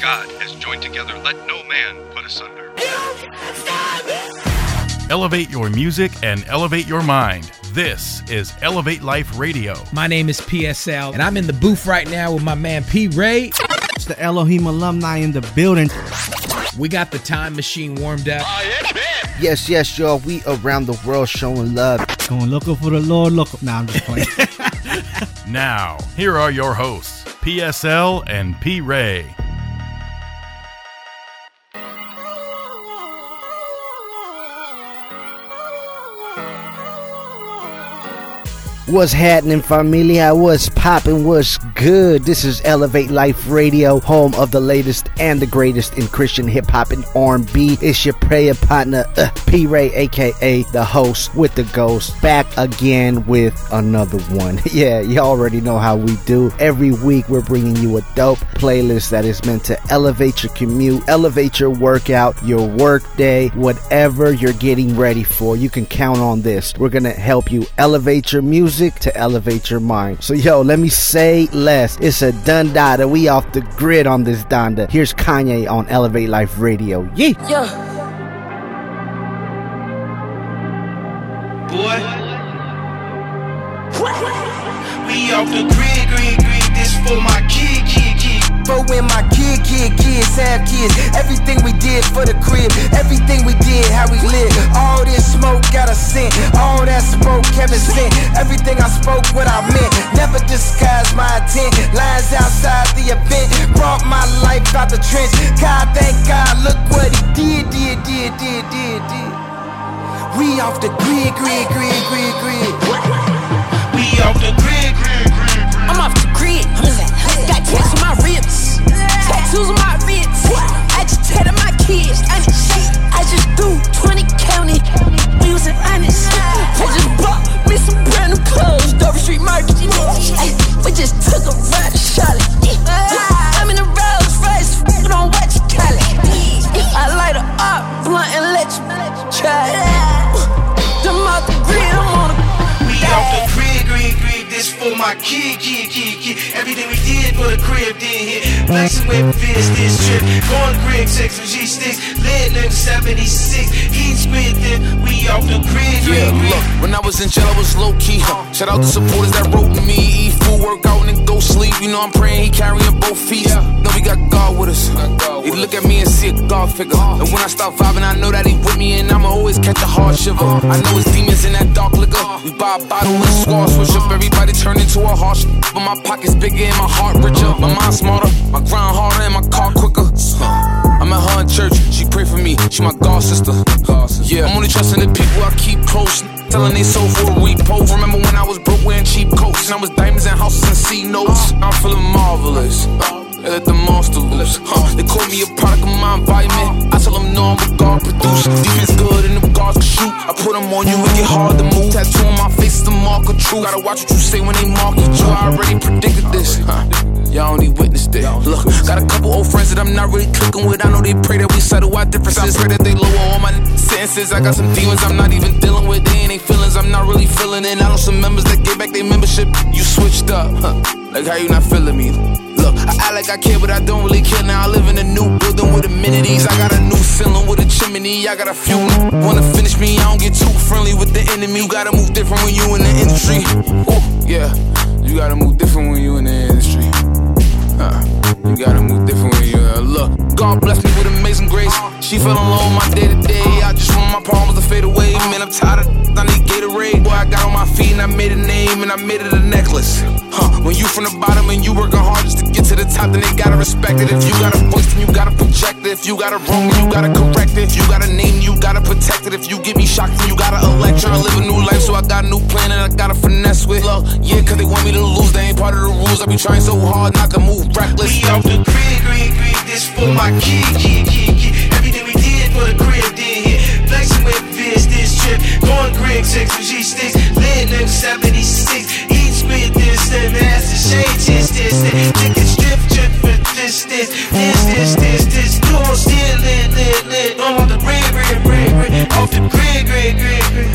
God has joined together, let no man put asunder. Elevate your music and elevate your mind. This is Elevate Life Radio. My name is PSL, and I'm in the booth right now with my man P. Ray. It's the Elohim alumni in the building. We got the time machine warmed up. Oh, yes, yes, y'all. We around the world showing love. Going looking for the Lord, look. Nah, I'm just playing. Now, here are your hosts, PSL and P. Ray. What's happening, familia? What's popping? What's good? This is Elevate Life Radio, home of the latest and the greatest in Christian hip hop and R&B. It's your prayer partner, uh, P Ray, aka the host with the ghost, back again with another one. yeah, you already know how we do. Every week, we're bringing you a dope playlist that is meant to elevate your commute, elevate your workout, your workday, whatever you're getting ready for. You can count on this. We're gonna help you elevate your music to elevate your mind. So, yo, let me say less. It's a done dada. We off the grid on this donda. Here's Kanye on Elevate Life Radio. Yeah. Yeah. boy. We off the grid, grid, grid. This for my kid, kid, kid. For when my kid, kid, kids have kids. Everything we did for the crib. Everything we did, how we live. All this smoke got a scent. All that smoke Kevin sent. Everything I spoke, what I meant. Never disguise my intent. Lines outside the event. Brought my life out the trench. God, thank God, look what he did, did, did, did, did, did. We off the grid, grid, grid, grid, grid. We off the grid, grid, tattoos on. I just tatted my kids. I just do 20 Yeah, look, when I was in jail, I was low key. Huh? Shout out to supporters that wrote me. Eat food, work out, and then go sleep. You know I'm praying he carrying both feet. Know we got God with us. He look at me and see a God figure. And when I start vibing, I know that he with me, and I'ma always catch a hard shiver. I know it's demons in that dark liquor. We buy a bottle and squad switch up. Everybody turn into a harsh. But my pockets bigger and my heart richer. My mind smarter, my grind harder, and my car quicker. I'm at her in church, she pray for me, she my god sister. Yeah, I'm only trusting the people I keep close. Telling they soul for a repost. Remember when I was broke wearing cheap coats, and I was diamonds and houses and C notes. Uh-huh. I'm feeling marvelous. They let the monster loose. Huh. They call me a product of my environment. Uh-huh. I tell them no, I'm a God produce. Defense good and the guards can shoot. I put them on you, make it get hard to move. Tattoo on my face is the mark of truth. Gotta watch what you say when they market you. I already predicted this. Huh. Y'all only witnessed it. Look, got a couple old friends that I'm not really clicking with. I know they pray that we settle our differences. I pray that they lower all my sentences. I got some demons I'm not even dealing with. They ain't they feelings I'm not really feeling it. I know some members that get back their membership. You switched up. Huh. Like how you not feeling me? Look, I act like I care, but I don't really care. Now I live in a new building with amenities. I got a new ceiling with a chimney. I got a few wanna finish me. I don't get too friendly with the enemy. You gotta move different when you in the industry. Ooh, yeah, you gotta move different when you in the industry. You gotta move different when you uh, look. God bless me with amazing grace. She fell alone my day to day. I just my problems to fade away. Man, I'm tired of I need Gatorade. Boy, I got on my feet and I made a name and I made it a necklace. Huh. When you from the bottom and you working hard just to get to the top, then they gotta respect it. If you got a voice, then you gotta project it. If you got a wrong, then you gotta correct it. If you got a name, you gotta protect it. If you get me shocked, then you gotta elect. Tryna live a new life, so I got a new plan and I gotta finesse with. love. yeah, cause they want me to lose. They ain't part of the rules. I be trying so hard not to move reckless. We off the grid, grid, grid. This for my kid, kid, kid, Flexing with Fizz this trip. Going Greg 6 G6. Lit in 76. Eat spit this and that's the shade. This, this, this. Chicken strip, trip for this, this. This, this, this, this. Doing still lit, lit, lit. On the grid, grid, grid, grid. Off the grid, grid, grid, grid.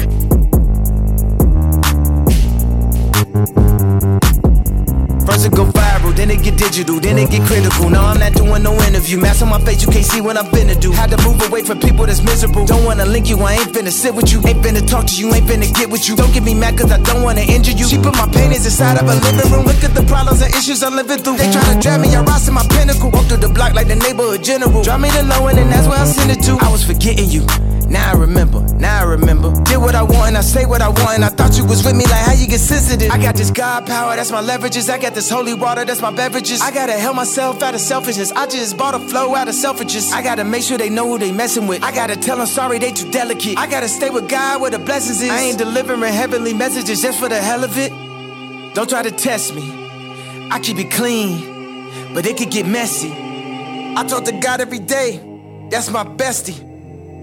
First it go viral, then it get digital, then it get critical. No, I'm not doing no interview. Mask on my face, you can't see what I'm finna do. Had to move away from people that's miserable. Don't wanna link you, I ain't finna sit with you. Ain't finna talk to you, ain't finna get with you. Don't get me mad cause I don't wanna injure you. She put my paintings inside of a living room. Look at the problems and issues I'm living through. They try to drag me, I rise to my pinnacle. Walk through the block like the neighborhood general. Drop me the low end and that's where I send it to. I was forgetting you. Now I remember, now I remember. Did what I want and I say what I want. And I thought you was with me, like how you get sensitive. I got this God power, that's my leverages. I got this holy water, that's my beverages. I gotta help myself out of selfishness. I just bought a flow out of selfishness. I gotta make sure they know who they messing with. I gotta tell them sorry, they too delicate. I gotta stay with God where the blessings is. I ain't delivering heavenly messages just for the hell of it. Don't try to test me. I keep it clean, but it could get messy. I talk to God every day, that's my bestie.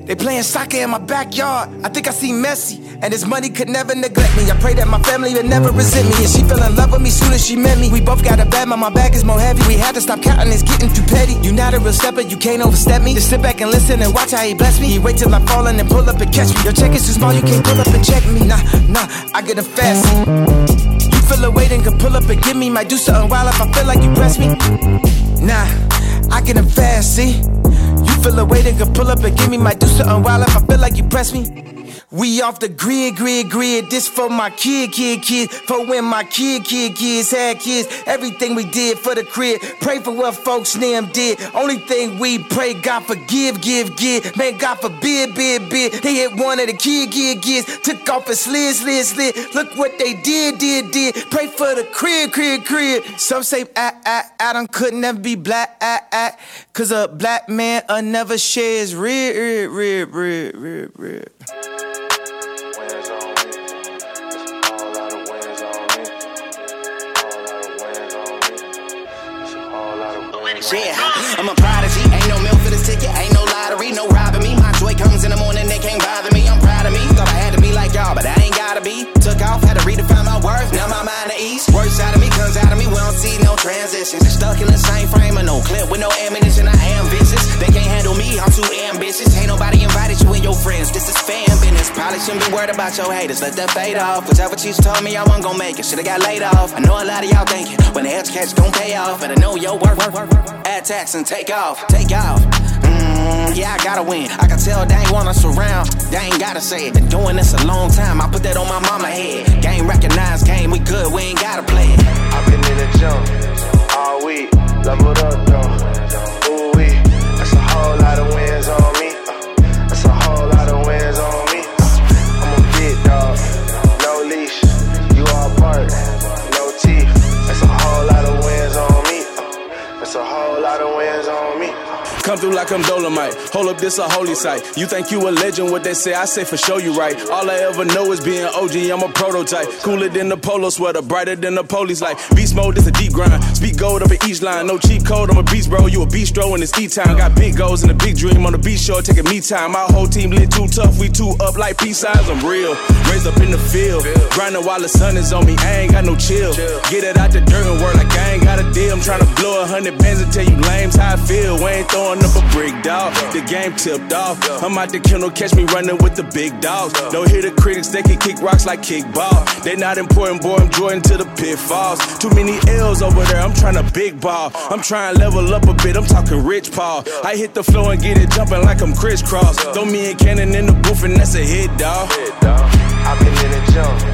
They playing soccer in my backyard. I think I see Messi, and his money could never neglect me. I pray that my family would never resent me, and she fell in love with me soon as she met me. We both got a bad, but my bag is more heavy. We had to stop counting, it's getting too petty. You not a real stepper, you can't overstep me. Just sit back and listen and watch how he bless me. He wait till I fall and then pull up and catch me. Your check is too small, you can't pull up and check me. Nah, nah, I get a fast. You feel a weight and can pull up and give me. Might do something wild if I feel like you press me. Nah, I get them fast, see. Feel a way, then can pull up and give me my do something wild if I feel like you press me. We off the grid, grid, grid. This for my kid, kid, kid. For when my kid, kid, kids had kids. Everything we did for the crib. Pray for what folks them did. Only thing we pray, God forgive, give, give. Man, God forbid, bid, bid. They hit one of the kid, kid, kids. Took off a slid, slid, slid. Look what they did, did, did. Pray for the crib, crib, crib. Some say ah, ah, Adam could never be black, ah, ah. Cause a black man uh, never shares rib, rib, rib, rib, rib, rib. Yeah, I'm a prodigy. See no transitions. Stuck in the same frame no clip with no ammunition. I am vicious. They can't handle me. I'm too ambitious. Ain't nobody invited you and your friends. This is fan business. Probably shouldn't be worried about your haters. Let that fade off. Whichever teacher told me I wasn't gonna make it. Should've got laid off. I know a lot of y'all thinking when the edge catch don't pay off. Better know your work. Add tax and take off. Take off. Mm, yeah, I gotta win. I can tell they ain't wanna surround. They ain't gotta say it. Been doing this a long time. I put that on my mama head. Game recognized, game we good. We ain't gotta play it. I've been in the jump all week. Leveled up though. Come through like I'm Dolomite. Hold up, this a holy site. You think you a legend, what they say, I say for sure you right. All I ever know is being OG, I'm a prototype. Cooler than the polo sweater, brighter than the police light. Beast mode, this a deep grind. Speak gold over each line. No cheat code, I'm a beast, bro. You a bistro in it's E-time. Got big goals and a big dream on the beach show, taking me time. My whole team lit too tough, we too up like peace signs. I'm real. Raised up in the field. Grinding while the sun is on me, I ain't got no chill. Get it out the dirt and work like I ain't got a deal. I'm trying to blow a hundred bands and tell you lames how I feel. We ain't throwing up a brick, dog. The game tipped off. I'm out the kennel, catch me running with the big dogs. Don't hear the critics, they can kick rocks like kickball. They not important, boy, I'm Jordan to the pitfalls. Too many L's over there, I'm trying to big ball. I'm trying to level up a bit, I'm talking rich Paul. I hit the floor and get it jumping like I'm crisscross. Throw me and Cannon in the booth and that's a hit, dog. I've been in the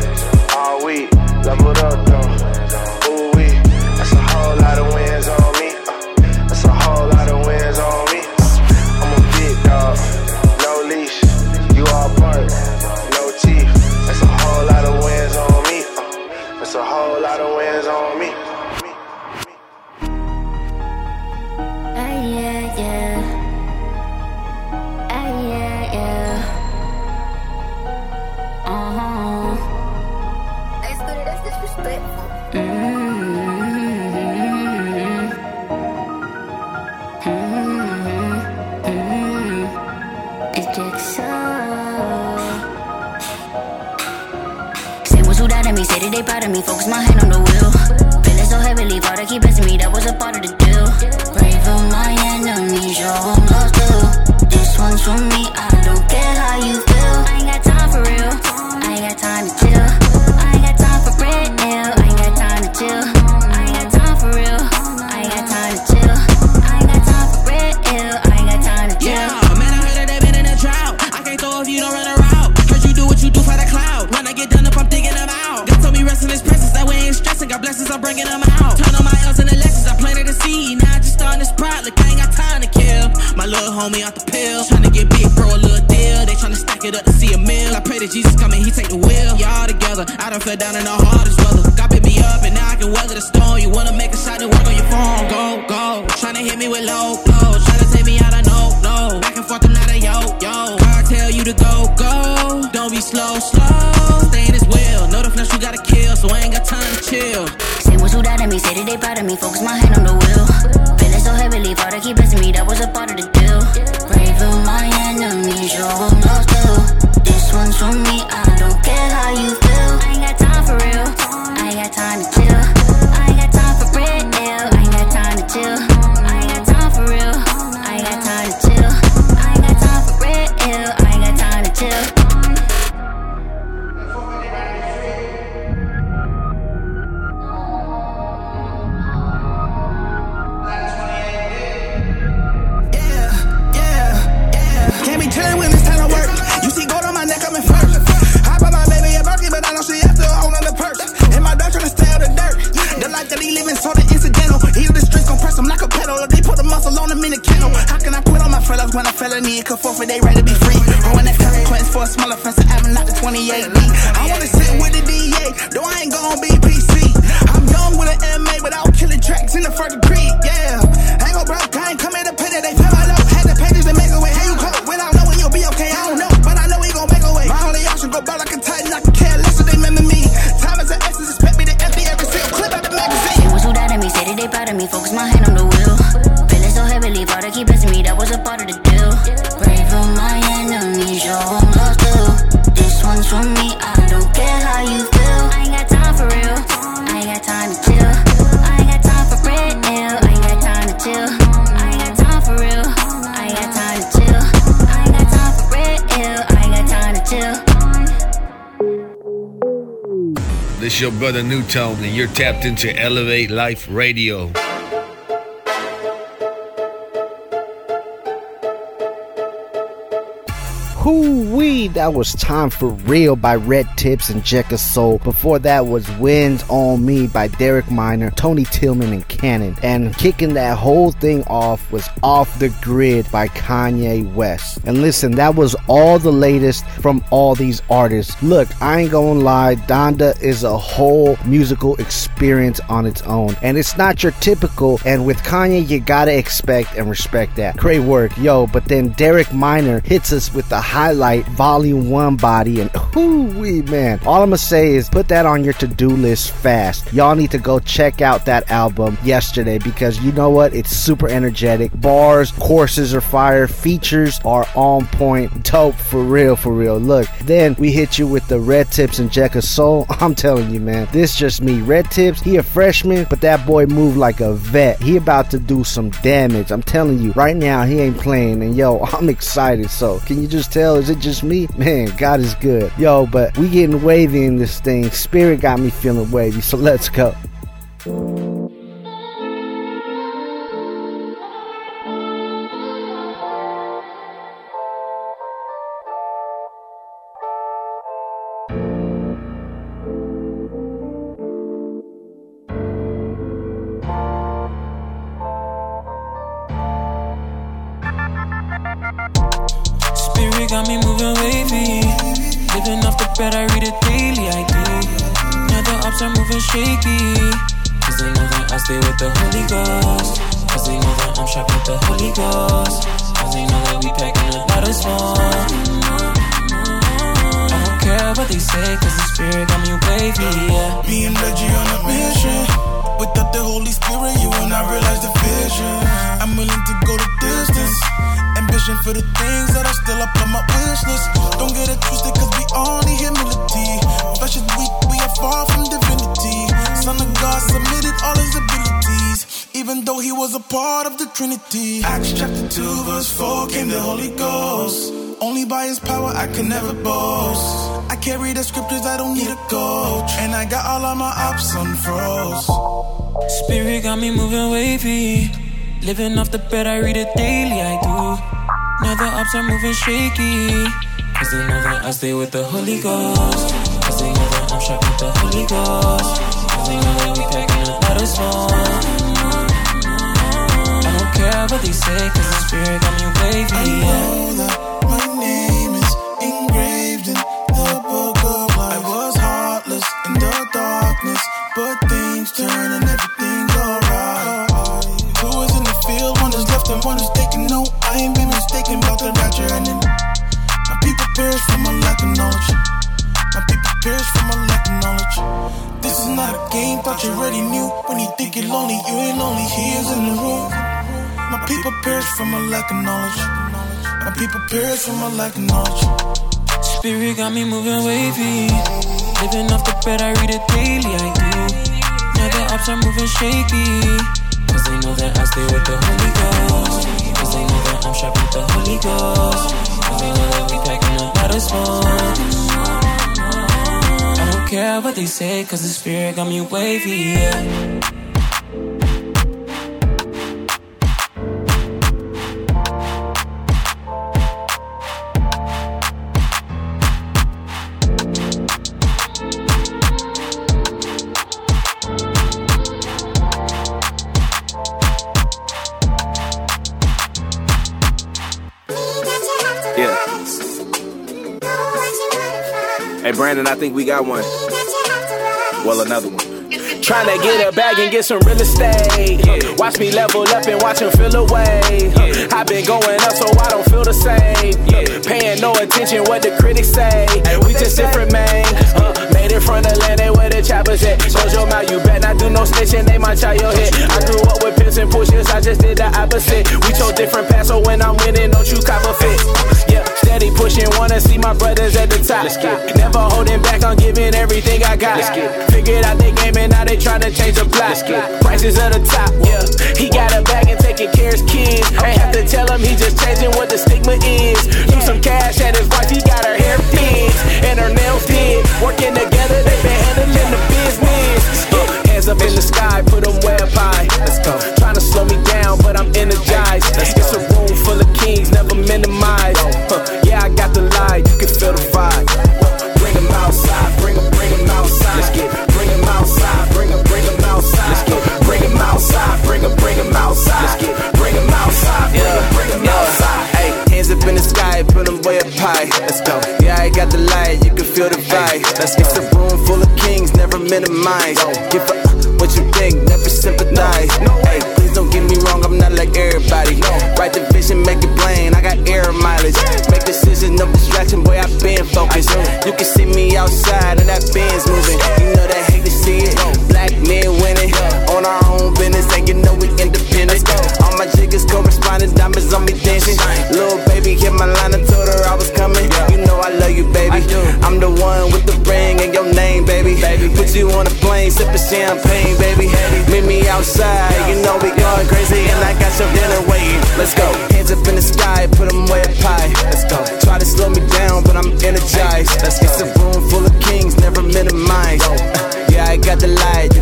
when I felony? Cause forfeit, they to be free. Growing that consequence for a small offense, I haven't not the 28B. Your brother Newtone, and you're tapped into Elevate Life Radio. Hoo wee, that was Time for Real by Red Tips and Jekka Soul. Before that was Winds on Me by Derek Minor, Tony Tillman, and Cannon. And kicking that whole thing off was Off the Grid by Kanye West. And listen, that was all the latest from all these artists. Look, I ain't gonna lie, Donda is a whole musical experience on its own. And it's not your typical, and with Kanye, you gotta expect and respect that. Great work, yo. But then Derek Minor hits us with the highlight volume one body, and whoo wee man. All I'm gonna say is put that on your to do list fast. Y'all need to go check out that album yesterday because you know what? It's super energetic. Bars, courses are fire, features are on point. Dope for real, for real. Look, then we hit you with the Red Tips and Jekka Soul. I'm telling you, man, this just me. Red Tips, he a freshman, but that boy moved like a vet. He about to do some damage. I'm telling you, right now he ain't playing, and yo, I'm excited. So, can you just tell? Is it just me? Man, God is good. Yo, but we getting wavy in this thing. Spirit got me feeling wavy, so let's go. Can never boast. I carry the scriptures, I don't need a coach. And I got all of my ops on froze. Spirit got me moving wavy. Living off the bed, I read it daily, I do. Now the ups are moving shaky. Cause they know that I stay with the Holy Ghost. Cause they know that I'm strapped with the Holy Ghost. Cause they know that we packing a lot of smoke. I don't care what they say, cause the spirit got me wavy. Yeah. My name One is left and one is. No, I ain't been mistaken about the rapture. And then my people perish from a lack of knowledge. My people perish from a lack of knowledge. This is not a game, thought you already knew. When you think you're lonely, you ain't lonely. He is in the room. My people perish from a lack of knowledge. My people perish from a lack of knowledge. Spirit got me moving wavy. Living off the bed, I read it daily, I do. Now the ops are moving shaky. Cause they know that I stay with the Holy Ghost. Cause they know that I'm strapped with the Holy Ghost. Cause they know that we packing a lot of smoke. I don't care what they say, cause the spirit got me wavy. Yeah. Hey, Brandon, I think we got one. Well, another one. Trying to get a bag and get some real estate. Huh. Watch me level up and watch him feel away. Huh. i been going up so I don't feel the same. Huh. Paying no attention what the critics say. we just different, man. Uh, made it from the land and where the choppers at. Close your mouth, you bet not do no snitching, they might try your head. I grew up with pimps and pushers, I just did the opposite. We chose different paths, so when I'm winning, don't you cop a fit. Yeah, steady pushing, wanna see my brothers at the top. Never holding back on giving everything I got. Figured out they game and now they tryna change the plot. Prices of the top, yeah. He got a bag and taking care of his kids. Ain't have to tell him he just changing what the stigma is. Threw some cash at his wife, he got her hair did and her nails did. Working together, they been handling the business. Hands up in the sky, put them way up high. Let's go. Trying to slow me down, but I'm energized. It's a room full of kings, never minimized. Huh, yeah, I got the light, you can feel the vibe. Bring 'em outside, bring 'em, bring 'em outside. Let's get, bring 'em outside, bring 'em, bring 'em outside. Let's get, bring 'em outside, bring 'em, bring 'em outside. Let's get, bring 'em outside, bring 'em, bring 'em outside. Hey, hands up in the sky, put them way up high. Let's go. Yeah, I got the light, you can feel the vibe. Let's get a room full of kings, never minimize. Give a uh, what you think, never You can see me outside and that Benz moving. You know they hate to see it. Black men winning on our own business, and you know we independent. All my jiggers corresponding, diamonds on me dancing. Little baby hit my line and told her I was coming. You know I love you, baby. I'm the one with the ring and your name, baby. Put you on a plane, sipping champagne, baby. Meet me outside, you know we going crazy, and I got your dinner waiting. Let's go. Hands up in the sky, put them way up high. Let's go. I'm energized. Get a room full of kings, never minimize. Yeah, I got the light,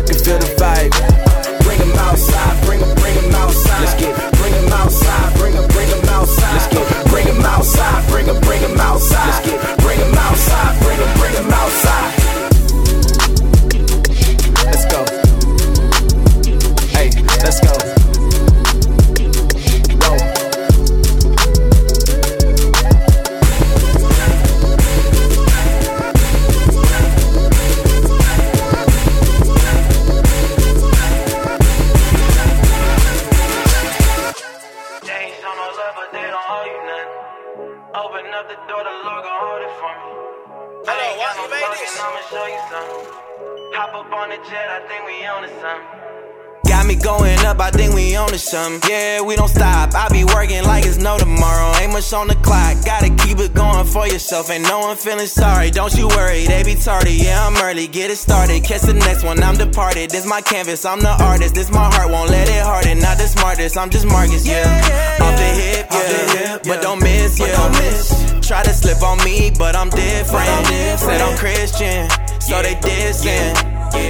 think we on to something. Yeah, we don't stop. I be working like it's no tomorrow. Ain't much on the clock. Gotta keep it going for yourself. Ain't no one feeling sorry. Don't you worry, they be tardy. Yeah, I'm early. Get it started. Catch the next one. I'm departed. This my canvas. I'm the artist. This my heart. Won't let it harden. Not the smartest. I'm just Marcus. Yeah, off the hip. Yeah, but don't miss. Yeah, don't miss. Try to slip on me, but I'm different. Said I'm Christian, so they dissing.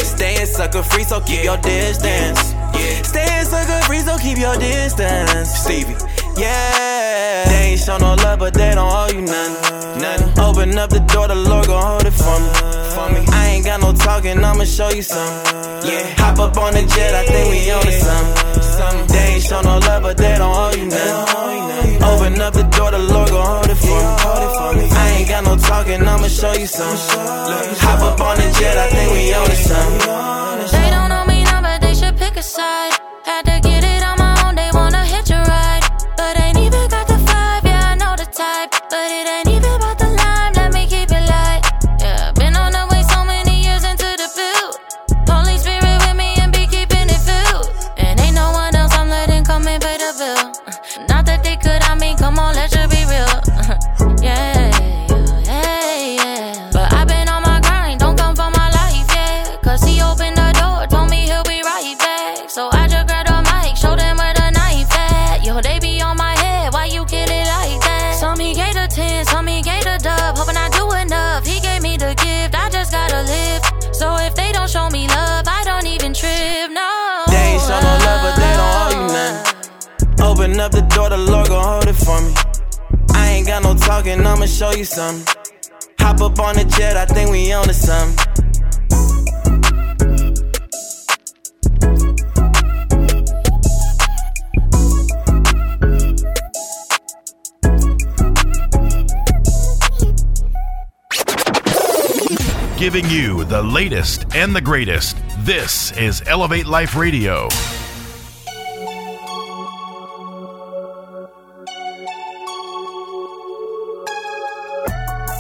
Staying sucker free, so keep your distance. Staying sucker free, so keep your distance. Stevie. Yeah, they ain't show no love, but they don't owe you nothing. Nothing. Open up the door, the Lord gon' hold it for me. for me. I ain't got no talking, I'ma show you some. Yeah, hop up on the jet, I think we on to some. They ain't show no love, but they don't owe you nothing. Open up the door, the Lord gon' hold it for me. I ain't got no talking, I'ma show you some. Hop up on the jet, I think we on to some. Something. Hop up on the jet, I think we on to something. Giving you the latest and the greatest. This is Elevate Life Radio.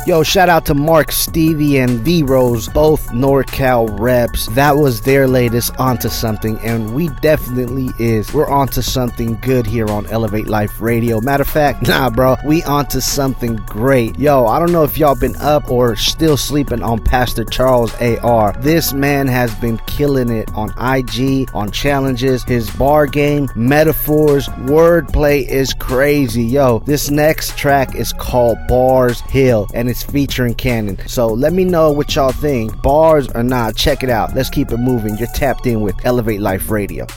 Yo, shout out to Mark, Stevie, and V Rose, both NorCal reps. That was their latest onto something, and we definitely is. We're onto something good here on Elevate Life Radio. Matter of fact, nah, bro, we onto something great. Yo, I don't know if y'all been up or still sleeping on Pastor Charles AR. This man has been killing it on IG, on challenges, his bar game, metaphors, wordplay is crazy. Yo, this next track is called Bars Hill, and it's featuring Cannon. So let me know what y'all think. Bars or not, check it out. Let's keep it moving. You're tapped in with Elevate Life Radio.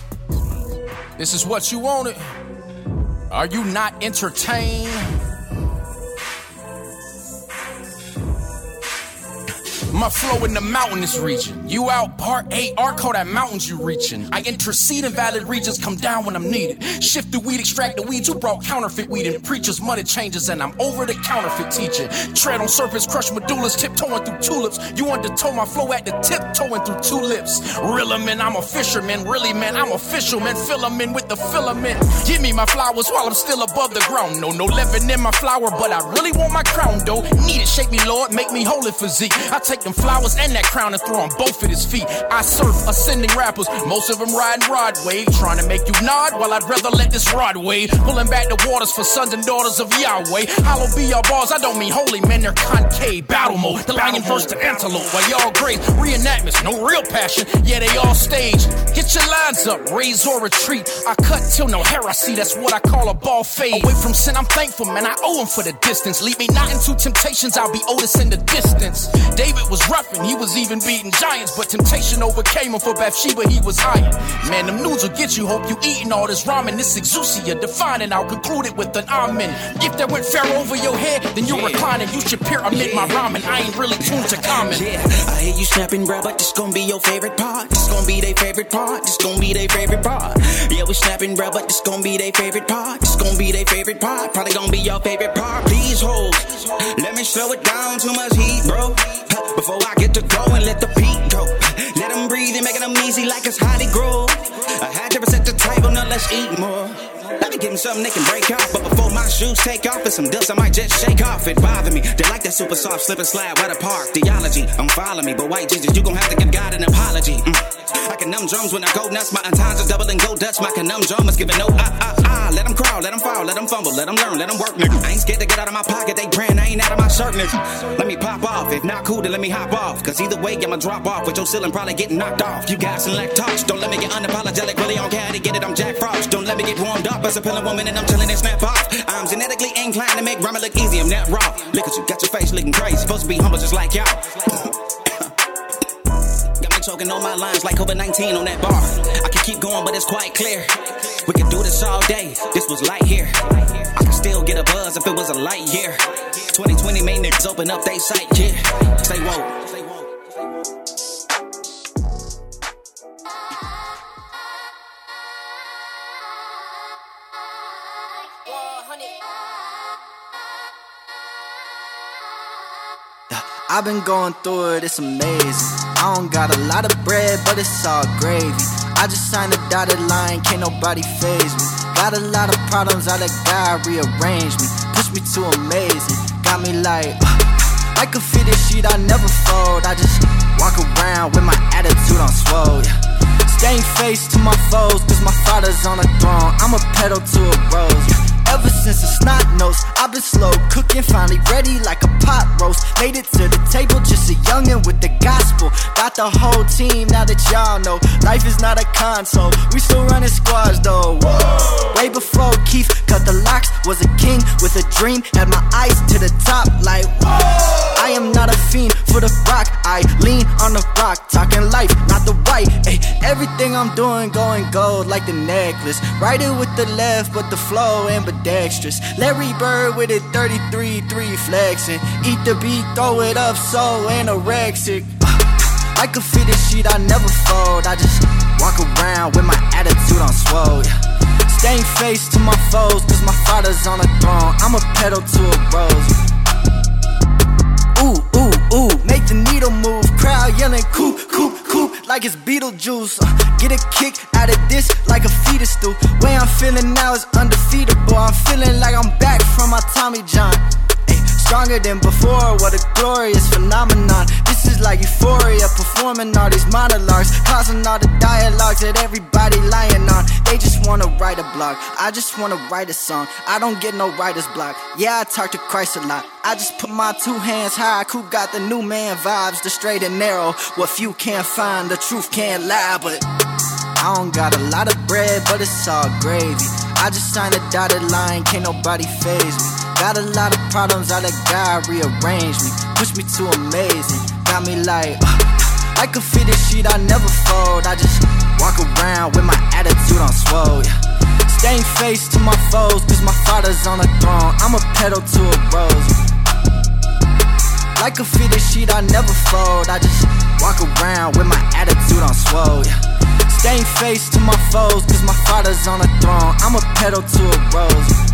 This is what you wanted. Are you not entertained? My flow in the mountainous region. You out part A, R call that mountains you reaching. I intercede in valid regions, come down when I'm needed. Shift the weed, extract the weeds. Who brought counterfeit weed and preachers? Money changes, and I'm over the counterfeit teaching. Tread on serpents, crush medullas, tiptoeing through tulips. You undertow my flow at the tiptoeing through tulips. Real man, I'm a fisherman. Really, man, I'm official, man. Fill 'em in with the filament. Give me my flowers while I'm still above the ground. No, no leaven in my flower, but I really want my crown, though. Need it, shake me, Lord, make me holy physique. I take them flowers and that crown and throw on both of his feet. I surf ascending rappers, most of them riding Broadway, trying to make you nod while I'd rather let this rod wave. Pulling back the waters for sons and daughters of Yahweh. Hollow be your bars, I don't mean holy men, they're concave. Battle mode, the lion versus the antelope. While y'all graze, reenactments, no real passion, yeah, they all stage. Get your lines up, raise or retreat. I cut till no see, that's what I call a ball fade. Away from sin, I'm thankful, man, I owe him for the distance. Lead me not into temptations, I'll be Otis in the distance. David was rough and he was even beating giants, but temptation overcame him for Bathsheba, he was iron. Man, them nudes will get you, hope you eating all this ramen. This exousia, defining, I'll conclude it with an amen. If that went fair over your head, then you're reclining. You should peer pyramid my ramen, I ain't really tuned to common. Yeah, I hear you snapping, bro, but this gon' be your favorite part. This gon' be their favorite part. This gon' be their favorite part. Yeah, we snapping, bro, but this gon' be their favorite part. This gon' be their favorite part. Probably gon' be your favorite part. Please hold. Let me slow it down. Too much heat, bro. Before I get to going, let the beat go. Let them breathe and making them easy like it's Holly Grove. I had to reset the table, now let's eat more. Let me give them something they can break off. But before my shoes take off and some dust, I might just shake off. It bother me. They like that super soft slip and slide right apart. Theology, don't follow me. But white Jesus, you gon' have to give God an apology. Mm. I can numb drums when I go nuts. My are double and go Dutch. My conundrum is giving no ah ah ah. Let them crawl, let them fall, let them fumble, let them learn, let them work, nigga. I ain't scared to get out of my pocket. They praying I ain't out of my shirt, nigga. Let me pop off. If not cool, then let me hop off. Cause either way, I'ma drop off with your ceiling probably getting knocked off. You guys select talks. Don't let me get unapologetic. Really on care to get it. I'm Jack Frost. Don't let me get warmed up as a pillow woman and I'm chilling and snap off. I'm genetically inclined to make ramen look easy. I'm not raw. Look at you, got your face looking crazy. Supposed to be humble just like y'all. Got me choking on my lines like COVID 19 on that bar. I can keep going, but it's quite clear. We can do this all day. This was light here. I can still get a buzz if it was a light year. 2020 made niggas open up they sight, yeah. Stay woke. I've been going through it, it's amazing. I don't got a lot of bread, but it's all gravy. I just signed a dotted line, can't nobody phase me. Got a lot of problems, I let God rearrange me. Push me to amazing, got me like, uh, I could fit this sheet, I never fold. I just walk around with my attitude on swole. Yeah. Staying face to my foes, cause my father's on the throne. I'm a pedal to a rose. Yeah. Ever since the snot nose, I've been slow cooking, finally ready like a pot roast. Made it to the table, just a youngin' with the gospel. Got the whole team now that y'all know life is not a console. We still running squads though. Whoa. Way before Keith cut the locks, was a king with a dream. Had my eyes to the top, like whoa. I am not a fiend for the rock. I lean on the rock, talking life, not the right. Ay, everything I'm doing going gold like the necklace. Write it with the left, but the flow ambidextrous. Larry Bird with a 33 3 flexing. Eat the beat, throw it up, so anorexic. I could fit this sheet, I never fold. I just walk around with my attitude on swole. Yeah. Staying face to my foes, cause my father's on the throne. I'm a pedal to a rose. Ooh, ooh, ooh, make the needle move. Crowd yelling, coop, coop, coop, like it's Beetlejuice. Uh, get a kick out of this like a fetus do. Way I'm feeling now is undefeatable. I'm feeling like I'm back from my Tommy John. Ay, stronger than before, what a glorious phenomenon. This is like euphoria, performing all these monologues, causing all the dialogues that everybody lying on. They just wanna write a blog, I just wanna write a song. I don't get no writer's block. Yeah, I talk to Christ a lot. I just put my two hands high. Who got the new man vibes, the straight and narrow? What few can't find, the truth can't lie, but. I don't got a lot of bread, but it's all gravy. I just signed a dotted line, can't nobody phase me. Got a lot of problems, I let God rearrange me. Push me to amazing, got me like, uh, I could fit this sheet, I never fold. I just walk around with my attitude on swole. Yeah. Staying face to my foes, cause my father's on the throne. I'm a pedal to a rose. Like a fitted sheet, I never fold. I just walk around with my attitude on swole. Yeah. Staying face to my foes, cause my father's on the throne. I'm a pedal to a rose.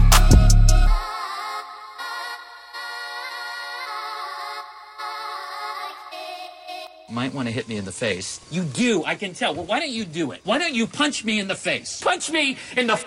Might want to hit me in the face. You do, I can tell. Well, why don't you do it? Why don't you punch me in the face? Punch me in the. F-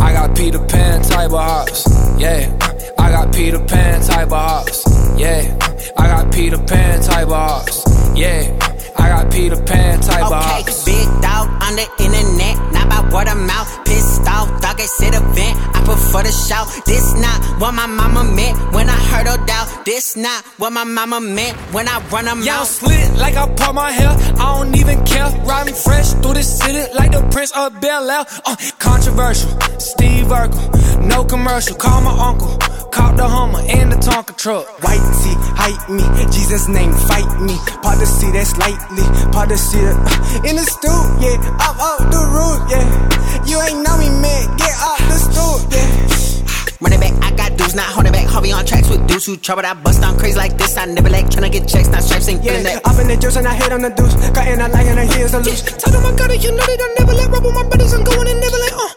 I got Peter Pan type of hops, yeah. I got Peter Pan type of hops, yeah. I got Peter Pan type of hops, yeah. I got Peter Pan type of Okay, hops. big dog on the internet, not by word of mouth. Pissed off, dog, I said event. I prefer to shout. This not what my mama meant when I heard her doubt. This not what my mama meant when I run her Y'all mouth. slit like I part my hair. I don't even care. Riding fresh through the city like the Prince of Bel Air. Uh, controversial. Steve Urkel. No commercial. Call my uncle. Caught the Hummer and the Tonka truck. White tee, hype me. Jesus' name, fight me. Part the see that slightly. Part the see that. uh, In the stoop, yeah. Up, up the roof, yeah. You ain't know me, man. Get off the stoop, yeah. Running back, I got dudes not holding back. Harvey on tracks with dudes who trouble. I bust on crazy like this. I never like tryna get checks, not stripes, ain't feeling Yeah, that. up in the juice and I hit on the deuce. Got in a lie and the heels are loose. Tell them I got it, you know they don't never let rub with my brothers. I'm going and never let, uh.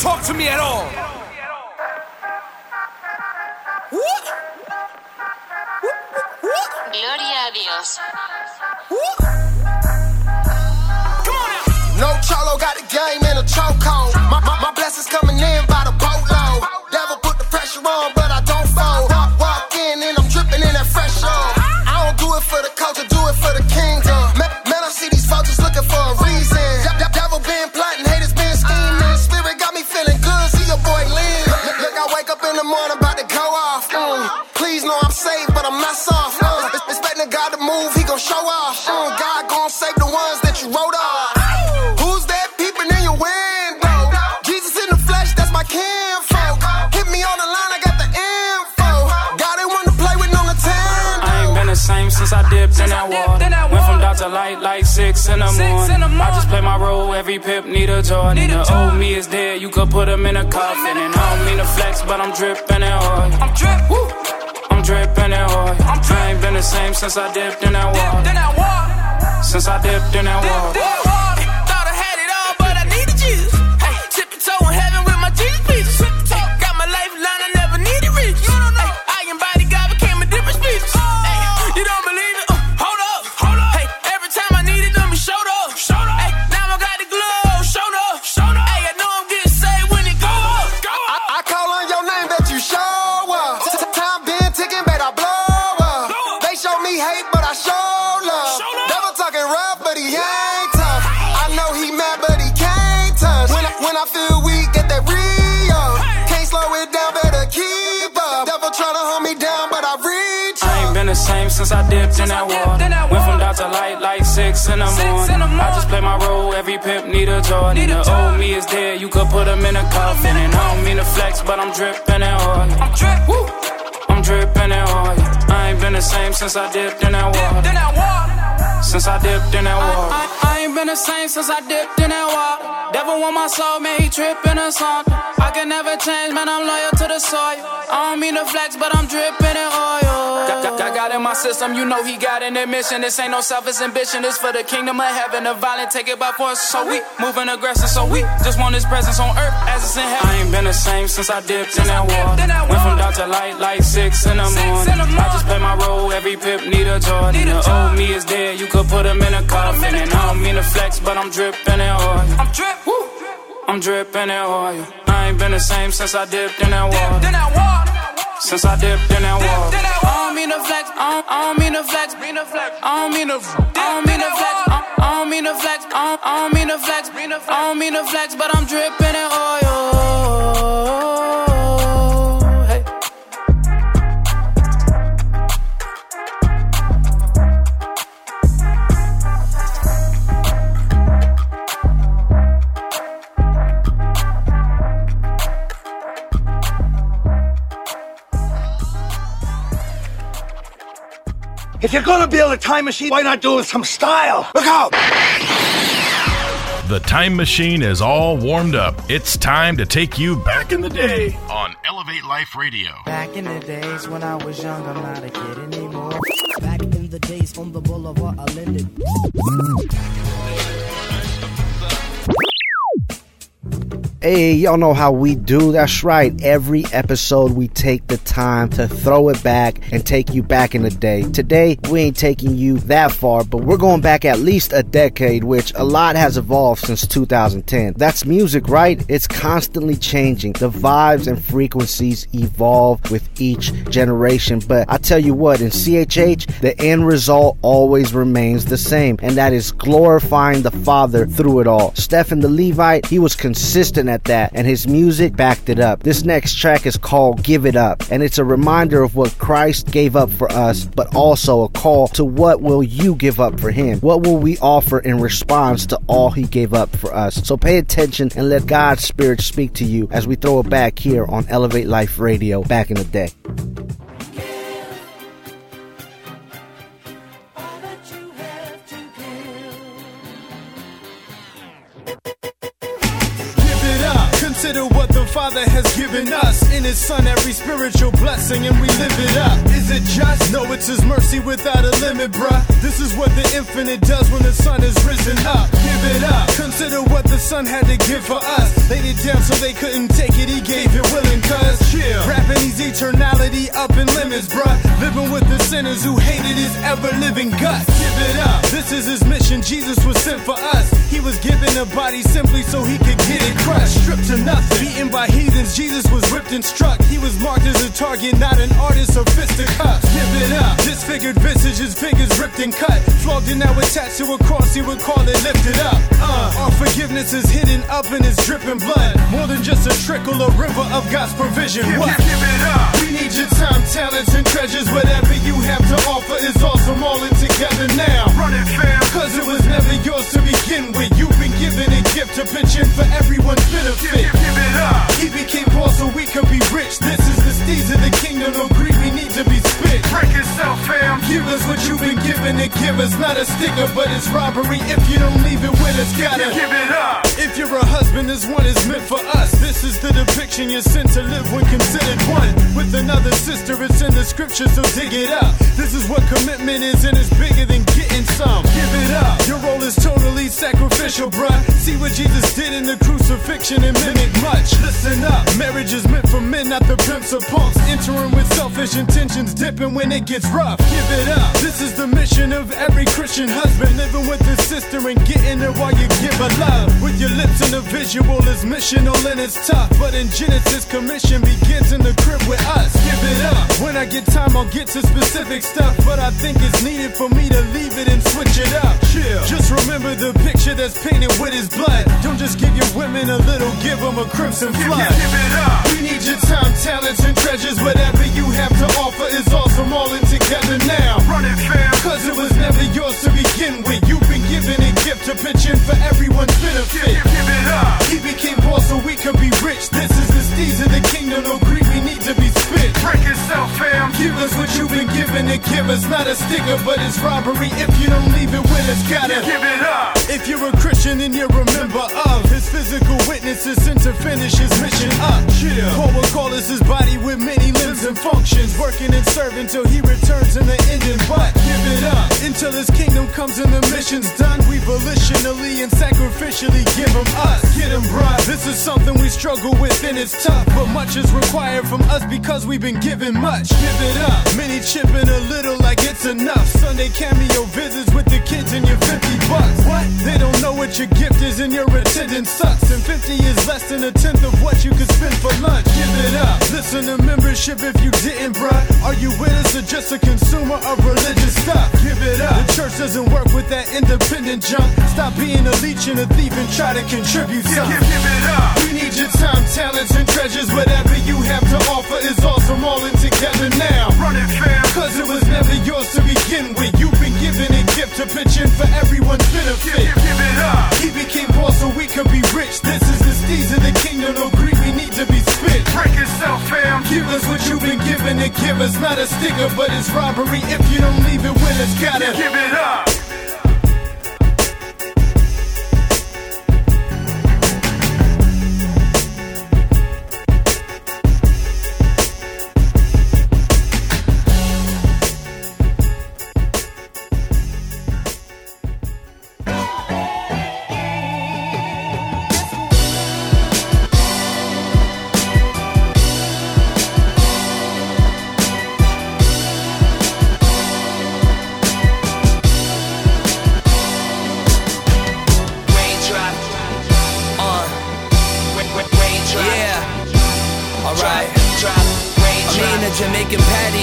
Talk to me at all. Gloria a Dios. Water. Went from dark to light like six in the morning. I just play my role, every pip need a Jordan. The old me is dead, you could put him in a coffin. And I don't mean to flex, but I'm dripping in oil. I'm drip, woo. I'm dripping in oil. I ain't been the same since I dipped in that water. Since I dipped in that water. Since I dipped in that water. Went from dark to light like six in the morning. I just play my role, every pimp need a Jordan. Need the old me is dead, you could put him in a coffin. And I don't mean to flex, but I'm dripping in oil. I'm drip, woo. I'm dripping in oil. I ain't been the same since I dipped in that water. Since I dipped in that water. Ain't been the same since I dipped in that water. Devil want my soul, man, he tripping or something. I can never change, man, I'm loyal to the soil. I don't mean to flex, but I'm dripping in oil. Got, got, got God in my system, you know he got an admission. This ain't no selfish ambition, it's for the kingdom of heaven. The violent take it by force, so we moving aggressive, so we just want his presence on earth as it's in heaven. I ain't been the same since I dipped in that water. Went from dark to light like six in the morning. I just play my role, every pip need a Jordan. The old me is dead, you could put him in a coffin. And I don't mean to flex, but I'm dripping in oil. I'm drip, woo. I'm dripping in oil. I ain't been the same since I dipped in that water. Since I dipped in that water. I don't mean to flex, I don't, I don't mean to flex, mean to flex. I don't mean to, I don't mean to flex, I don't, I don't mean to flex, I don't, I don't mean to flex, I don't mean to flex, but I'm dripping in oil. If you're gonna build a time machine, why not do it with some style? Look out! The time machine is all warmed up. It's time to take you back in the day on Elevate Life Radio. Back in the days when I was young, I'm not a kid anymore. Back in the days on the boulevard, I Linden. Hey, y'all know how we do. That's right. Every episode, we take the time to throw it back and take you back in the day. Today, we ain't taking you that far, but we're going back at least a decade, which a lot has evolved since 2010. That's music, right? It's constantly changing. The vibes and frequencies evolve with each generation. But I tell you what, in CHH, the end result always remains the same, and that is glorifying the Father through it all. Stephen the Levite, he was consistent at that, and his music backed it up. This next track is called Give It Up, and it's a reminder of what Christ gave up for us, but also a call to what will you give up for him? What will we offer in response to all he gave up for us? So pay attention and let God's Spirit speak to you as we throw it back here on Elevate Life Radio back in the day. Son, every spiritual blessing, and we live it up. Is it just? No, it's His mercy without a limit, bruh. This is what the infinite does when the Son is risen up. Give it up. Consider what the Son had to give for us. Laid it down so they couldn't take it, He gave it willing, cuz. Chill. Wrapping His eternality up in limits, bruh. Living with the sinners who hated His ever living guts. Give it up. This is His mission. Jesus was sent for us. He was given a body simply so He could get it crushed. Stripped to nothing. Beaten by heathens, Jesus was ripped and struck. He was marked as a target, not an artist or fisticuffs. Give it up. Disfigured visage, his fingers ripped and cut. Flogged and now attached to a cross, he would call it lifted up. Uh, our forgiveness is hidden up in his dripping blood. More than just a trickle, a river of God's provision. What? Give it up. We need your time, talents, and treasures. Whatever you have to offer is awesome. All in together now. Run it, fam. Cause it was never yours to begin with. You've been given a gift to pitch in for everyone's benefit. Give it up. He became poor so we could be rich. This is the steeds of the kingdom. No greed, we need to be spit. Break yourself, fam. Give us what you've been given and give us. Not a sticker, but it's robbery if you don't leave it with us. Gotta Give it up. If you're a husband, this one is meant for us. This is the depiction you're sent to live when considered one. With another sister, it's in the scripture, so dig it up. This is what commitment is, and it's bigger than getting some. Give it up. Your role is totally sacrificial, See what Jesus did in the crucifixion and mimic much. Listen up. Marriage is meant for men, not the pimps or punks. Entering with selfish intentions, dipping when it gets rough. Give it up. This is the mission of every Christian husband. Living with his sister and getting there while you give her love. With your lips in a visual is missional and it's tough. But in Genesis, commission begins in the crib with us. Give it up. When I get time, I'll get to specific stuff. But I think it's needed for me to leave it and switch it up. Chill. Just remember the picture that's painted with his blood. Don't just give your women a little, give them a crimson flood. Give it up. We need your time, talents, and treasures. Whatever you have to offer is awesome. All in together now. Run it, fam. Cause it was never yours to begin with. You've been given a gift to pitch in for everyone's benefit. Give, give it up. He became poor so we could be rich. This is the steez of the kingdom. No greed, we need to be spit. Break yourself, fam. Give us what you've been given to give us. Not a sticker, but it's robbery if you don't leave it with us. Gotta Give it up. if you're a Christian, then you're a member of his physical witnesses sent to finish his mission up. Chill. Paul will call us his body with many limbs and functions, working and serving till he returns in the ending. But give it up until his kingdom comes and the mission's done. We volitionally and sacrificially give him us. Get him, bruh. This is something we struggle with and it's tough, but much is required from us because we've been given much. Give it up. Many chipping a little like it's enough. Sunday cameo visits with the kids and your 50 bucks. What? They don't know what your gift is and your attendance sucks. And 50 is less than a tenth of what you could spend for lunch. Give it up. Listen to membership if you didn't, bruh. Are you with us or just a consumer of religious stuff? Give it up. The church doesn't work with that independent junk. Stop being a leech and a thief and try to contribute Give, give, give it up. We need your time, talents, and treasures. Whatever you have to offer is awesome. All in together now. It. Cause it was never yours to begin with. You've been given a gift to pitch in for everyone's benefit. give, it up. He became poor so we could be rich. This is the steez of the kingdom. No greed, we need to be spit. Break yourself, fam. Give us what you've been given to give us. Not a sticker, but it's robbery if you don't leave it with us. Gotta Give it up.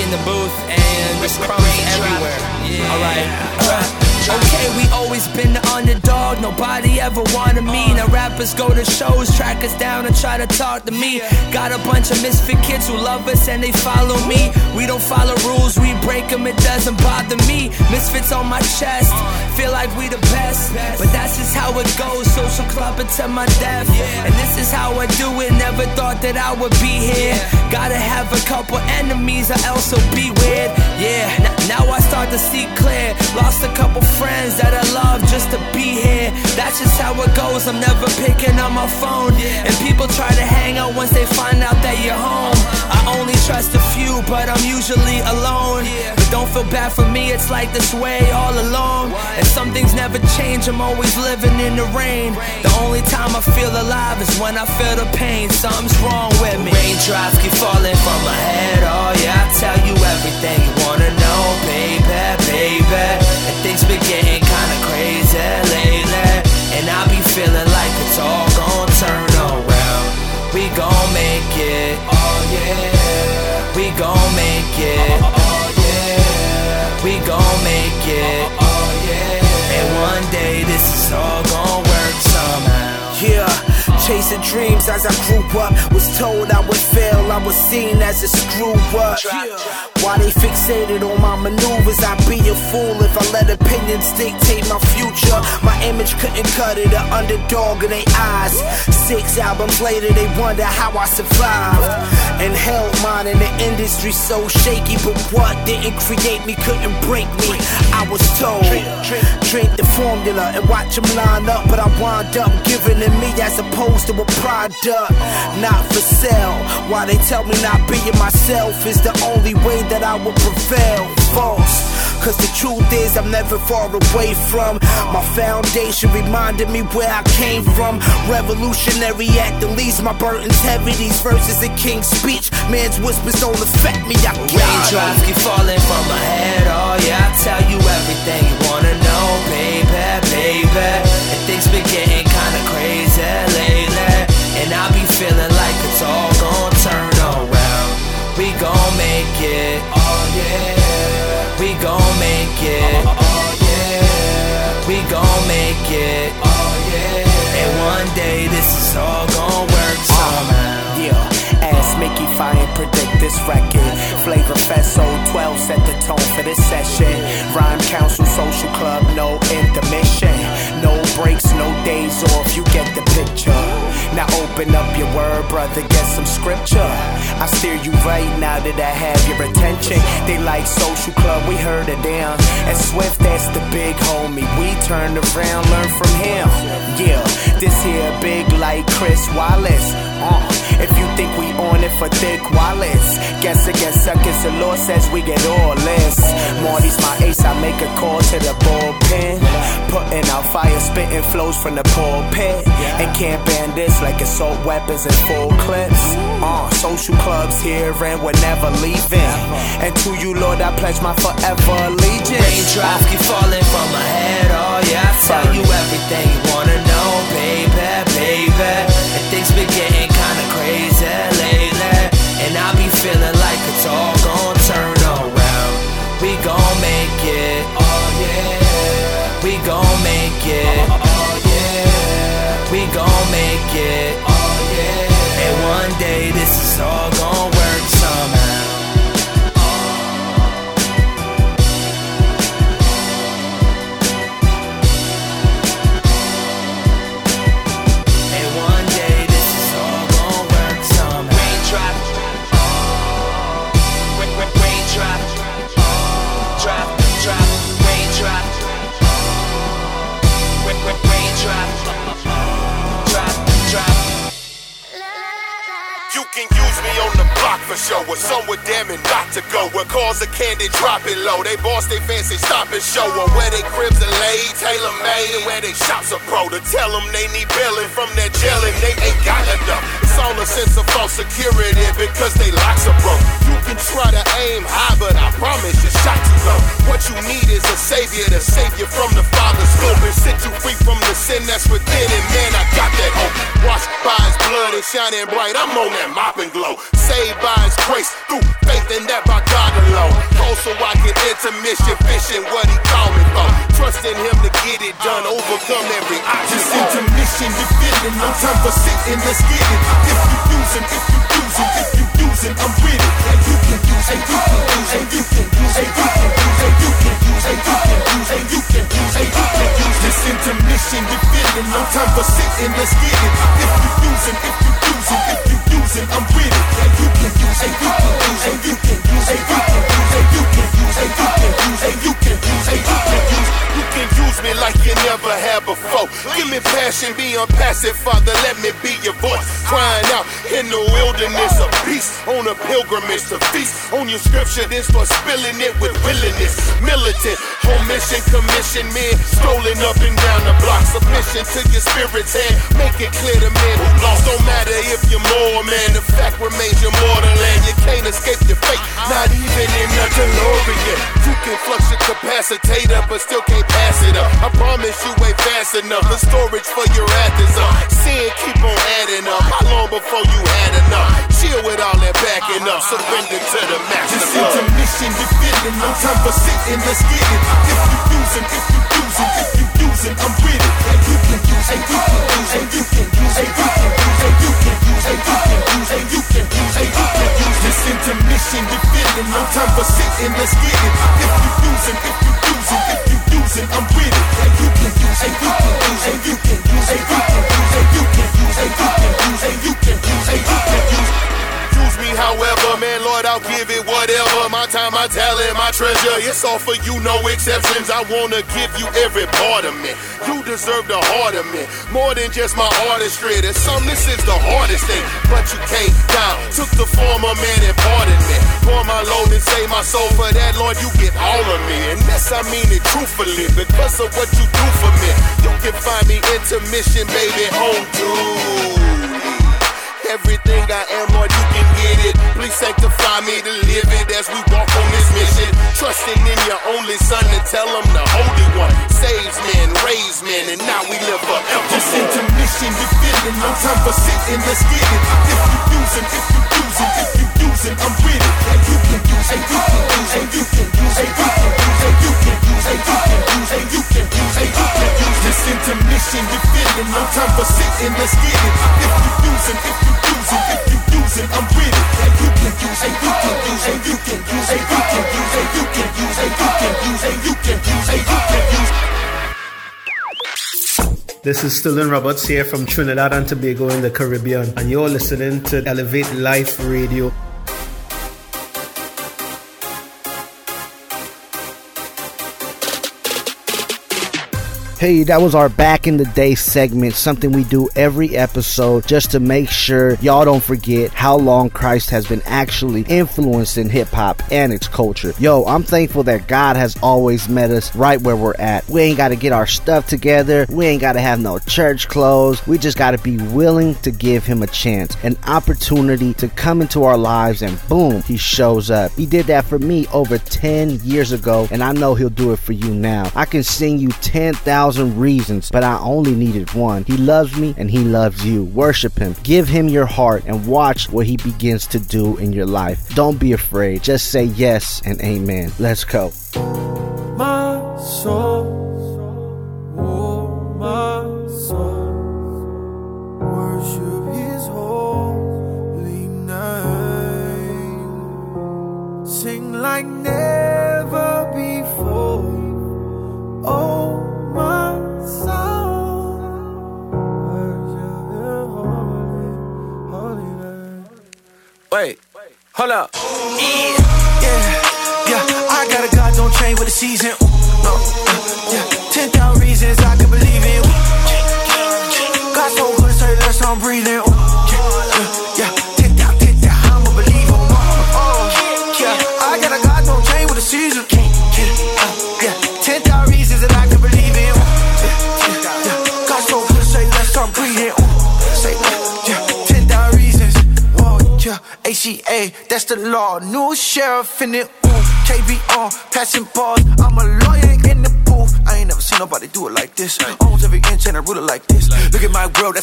In the booth and there's crumbs everywhere. Yeah. Alright. Uh. Okay, we always been the underdog. Nobody ever wanted me. Now rappers go to shows, track us down and try to talk to me. Got a bunch of misfit kids who love us and they follow me. We don't follow rules, we break them, it doesn't bother me. Misfits on my chest, feel like we the best. But that's just how it goes, social club until my death. And this is how I do it, never thought that I would be here. Gotta have a couple enemies or else it'll be weird. Yeah, now I start to see clear. Lost a couple friends that I love just to be here. That's just how it goes, I'm never picking up my phone. And people try to hang out once they find out that you're home. I only trust a few, but I'm usually alone. But don't feel bad for me, it's like this way all along. And some things never change, I'm always living in the rain. The only time I feel alive is when I feel the pain. Something's wrong with me. Raindrops keep falling from my head, oh yeah. I tell you everything you wanna know, baby, baby. And things been getting kinda crazy lately. And I be feeling like it's all gonna turn around. We gon' make it, oh yeah. We gon' make it, oh yeah. We gon' make it, oh one day this is all gon' work somehow. Yeah, chasing dreams as I grew up. Was told I would fail, I was seen as a screw up. Why they fixated on my maneuvers? I'd be a fool if I let opinions dictate my future. My image couldn't cut it, an underdog in their eyes. Six albums later, they wonder how I survived. And held mine in the industry so shaky, but what didn't create me couldn't break me. I was told. Drink the formula and watch them line up, but I wind up giving it me as opposed to a product. Not for sale. Why they tell me not being myself is the only way that I will prevail. False. Cause the truth is, I'm never far away from my foundation, reminding me where I came from. Revolutionary act that leaves my burdens heavy. These verses in King's speech, man's whispers don't affect me. I Raindrops keep falling from my head. Oh, yeah, I tell you everything you wanna know, baby, baby. And things been getting kinda crazy lately. And I be feeling like it's all gonna turn around. We gon' make it, oh yeah. We gon' make it, oh yeah. We gon' make it, oh yeah. And one day this is all gon' work somehow. Mickey ain't predict this record. Flavor Fest 012 set the tone for this session. Rhyme Council Social Club, no intermission. No breaks, no days off, you get the picture. Now open up your word, brother, get some scripture. I steer you right now that I have your attention. They like Social Club, we heard it them. And Swift, that's the big homie. We turned around, learn from him. Yeah, this here big like Chris Wallace. Uh, if you think we on it for thick wallets, guess against suckers, the law says we get all this. Marty's my ace, I make a call to the bullpen. Putting out fire, spitting flows from the pulpit. And can't ban this like assault weapons and full clips. Uh, social clubs here and we're never leaving. And to you, Lord, I pledge my forever allegiance. Raindrops keep falling from my head. Oh yeah, I tell you everything you wanna know, baby, baby. And things been getting feeling like it's all gonna turn around. We gon' make it, oh yeah. We gon' make it, oh yeah. We gon' make it, oh yeah. And one day this is all can use me on the block for show, or somewhere damn it not to go. Where cars are candy dropping low, they boss they fancy stop and show, or where they cribs are laid, tailor made, and where they shops are pro. To tell them they need billing from that and they ain't got enough. All a sense of false security because they locks are broke. You can try to aim high, but I promise your shot too low. What you need is a savior to save you from the father's scope and set you free from the sin that's within. And man, I got that hope. Washed by his blood and shining bright. I'm on that mop and glow. Saved by his grace through faith in that by God alone. Close so I can intermission, fishing what he called me for. Trusting him to get it done, overcome every obstacle. Intermission, you feeling no time for sitting, let's get it. If you using, if you using, if you using, I'm with it. And you can use, and you can use, and you can use, and you can use, and you can use, and you can use, and you can use, and you can use. This intermission, you feeling no time for sitting, let's get it. If you using, if you using, if you using, I'm with it. And you can use, and you can use, and you can use, and you can use, and you can use, and you can use, and you can use, and you can use. Can use me like you never had before. Give me passion, be unpassive, Father. Let me be your voice. Crying out in the wilderness, a beast on a pilgrimage to feast on your scripture. Then start spilling it with willingness. Militant, home mission, commission men strolling up and down the block. Submission to your spirit's hand. Make it clear to men who lost. Don't matter if you're more, man. The fact remains you're mortal and you can't escape your fate. Not even in a DeLorean. You can flux your capacitator, but still can't pass it up. I promise you ain't fast enough. The storage for your wrath is up. Sin keep on adding up. How long before you had enough? Chill with all that backing up. Surrender to the master. This intermission, you feeling no time for sitting. Let's get it. If you using, if you using, if you using, I'm with it. And you can use, and you can use, and you can use, and you can use, and you can use, and you can use, and you can use, and you can use. This intermission, you feeling no time for sitting. Let's get it. If you using, if you using, if you using, I'm with it. And you can use, and you can use, and you can use, and you can use, and you can use, and you can use, and you can use, and Lord, I'll give it whatever. My time my talent, my treasure. It's all for you, no exceptions. I wanna give you every part of me. You deserve the heart of me, more than just my artistry. There's some, this is the hardest thing, but you can't down. Took the form of man and pardon me. Pour my load and save my soul for that, Lord, you get all of me. And yes, I mean it truthfully, because of what you do for me. You can find me intermission, baby, on duty. Everything I am, Lord, you can get it. Please sanctify me to live it as we walk on this mission. Trusting in your only son to tell him the Holy One saves men, raise men, and now we live forever. This intermission, you feeling no time for sitting, let's get it. If you using, if you using, if you using, I'm with it. And you can use, and you can use, and you can use, and you can use, and you can use, you can use, you can use, you can use. This intermission, you feeling no time for sitting, let's get it. If you if you if you I'm with it. You can use, you can use, you can use, you can use, you can use, you can use, you can use, you can use. This is Sterling Roberts here from Trinidad and Tobago in the Caribbean, and you're listening to Elevate Life Radio. Hey, that was our back in the day segment, something we do every episode just to make sure y'all don't forget how long Christ has been actually influencing hip hop and its culture. Yo, I'm thankful that God has always met us right where we're at. We ain't got to get our stuff together, we ain't got to have no church clothes. We just got to be willing to give Him a chance, an opportunity to come into our lives, and boom, He shows up. He did that for me over 10 years ago, and I know He'll do it for you now. I can sing you 10,000 reasons, but I only needed one. He loves me and He loves you. Worship Him, give Him your heart, and watch what He begins to do in your life. Don't be afraid. Just say yes and amen. Let's go. My soul,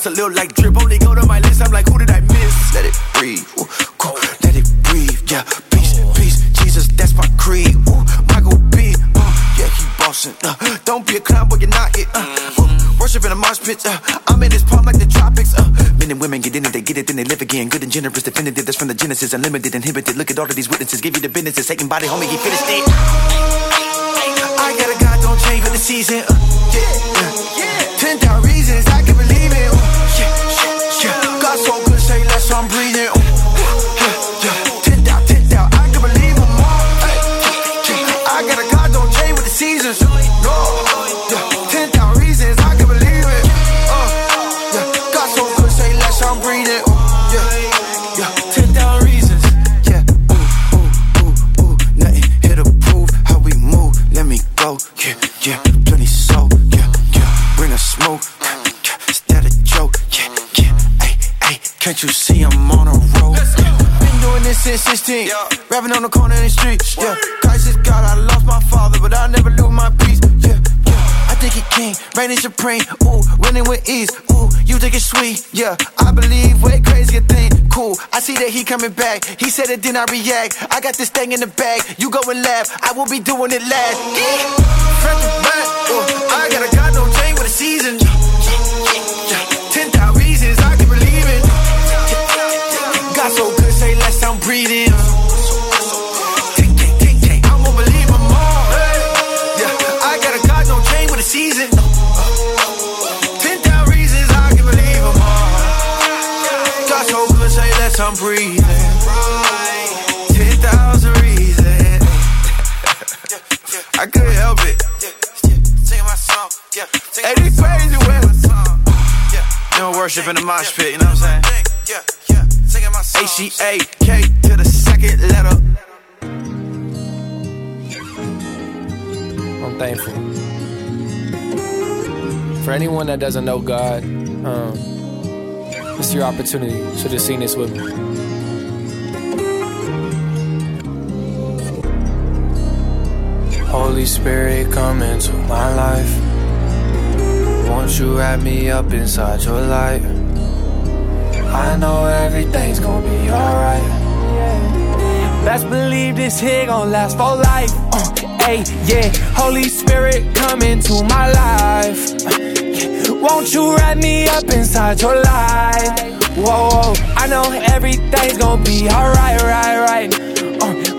a little like drip. Only go to my list, I'm like, who did I miss? Let it breathe, ooh, go, let it breathe, yeah. Peace, peace, Jesus, that's my creed. Ooh, Michael B, uh, yeah, he bossing. Uh, don't be a clown, but you're not it. Uh, worship in a mosh pit. Uh, I'm in this palm like the tropics. Uh, men and women get in it, they get it, then they live again. Good and generous, definitive. That's from the Genesis, unlimited, inhibited. Look at all of these witnesses, give you the business. Taking body, homie, he finished it. I got a God, don't change with the season. Uh, yeah, yeah. Since 16. Yeah. Rapping on the corner in the street. Yeah. Christ is God. I lost my father, but I never lose my peace. Yeah, yeah. I think he king, reigning supreme. Ooh, winning with ease. Ooh, you think it's sweet. Yeah, I believe way crazy a thing. Cool, I see that he coming back. He said it, then I react. I got this thing in the bag. You go and laugh. I will be doing it last. Yeah. Front to back. Ooh, I got a God, don't change with the season. I'm breathing. Ten thousand reasons. I could help it. Hey, they crazy with it. Doing worship in the mosh pit, you know what I'm saying? A C A K to the second letter. I'm thankful for anyone that doesn't know God. Um, it's your opportunity. So just sing this with me. Holy Spirit, come into my life. Won't you wrap me up inside your light? I know everything's gonna be alright. Best believe this here gon' last for life. Uh, hey, yeah. Holy Spirit, come into my life. Won't you wrap me up inside your light? Whoa, whoa. I know everything's gonna be alright, right, right.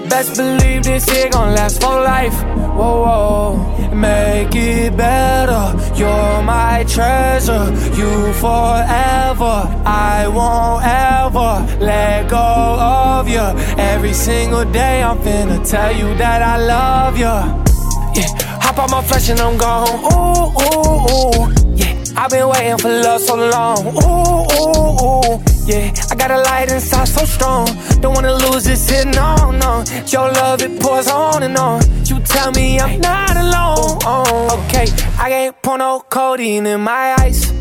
Best believe this here gon' last for life. Whoa, whoa, make it better. You're my treasure, you forever. I won't ever let go of you. Every single day, I'm finna tell you that I love you. Yeah, hop on my flesh and I'm gone. Ooh, ooh, ooh. Yeah, I've been waiting for love so long. Ooh, ooh, ooh. Yeah, I got a light inside so strong. Don't wanna lose this here, no, no. Your love, it pours on and on. You tell me I'm not alone. Oh, okay, I can't pour no codeine in my eyes.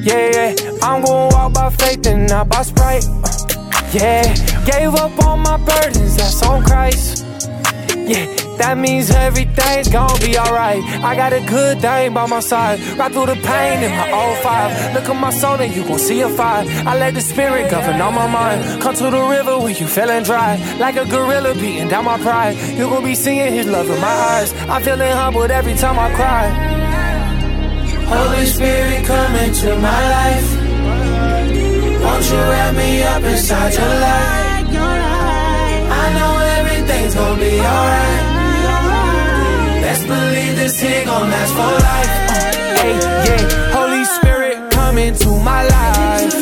Yeah, yeah, I'm gonna walk by faith and not by sprite. Yeah, gave up all my burdens, that means everything's gonna be alright. I got a good thing by my side. Right through the pain in my old five. Look at my soul and you gon' see a fire. I let the spirit govern on my mind. Come to the river when you feeling dry. Like a gorilla beating down my pride. You gon' be seeing his love in my eyes. I'm feeling humbled every time I cry. Holy Spirit, come into my life. Won't you wrap me up inside your light? I know everything's gonna be alright. Best believe this here gon' last for life. Uh, hey, yeah, Holy Spirit, come into my life.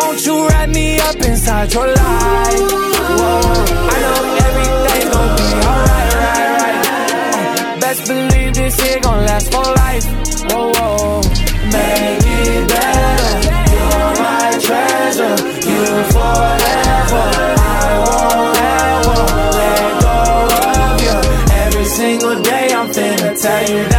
Won't you wrap me up inside your light? Whoa, I know everything's gonna be alright, right, right. Uh, best believe this here gon' last for life. Whoa, whoa, make it better. You're my treasure, you forever. Tell you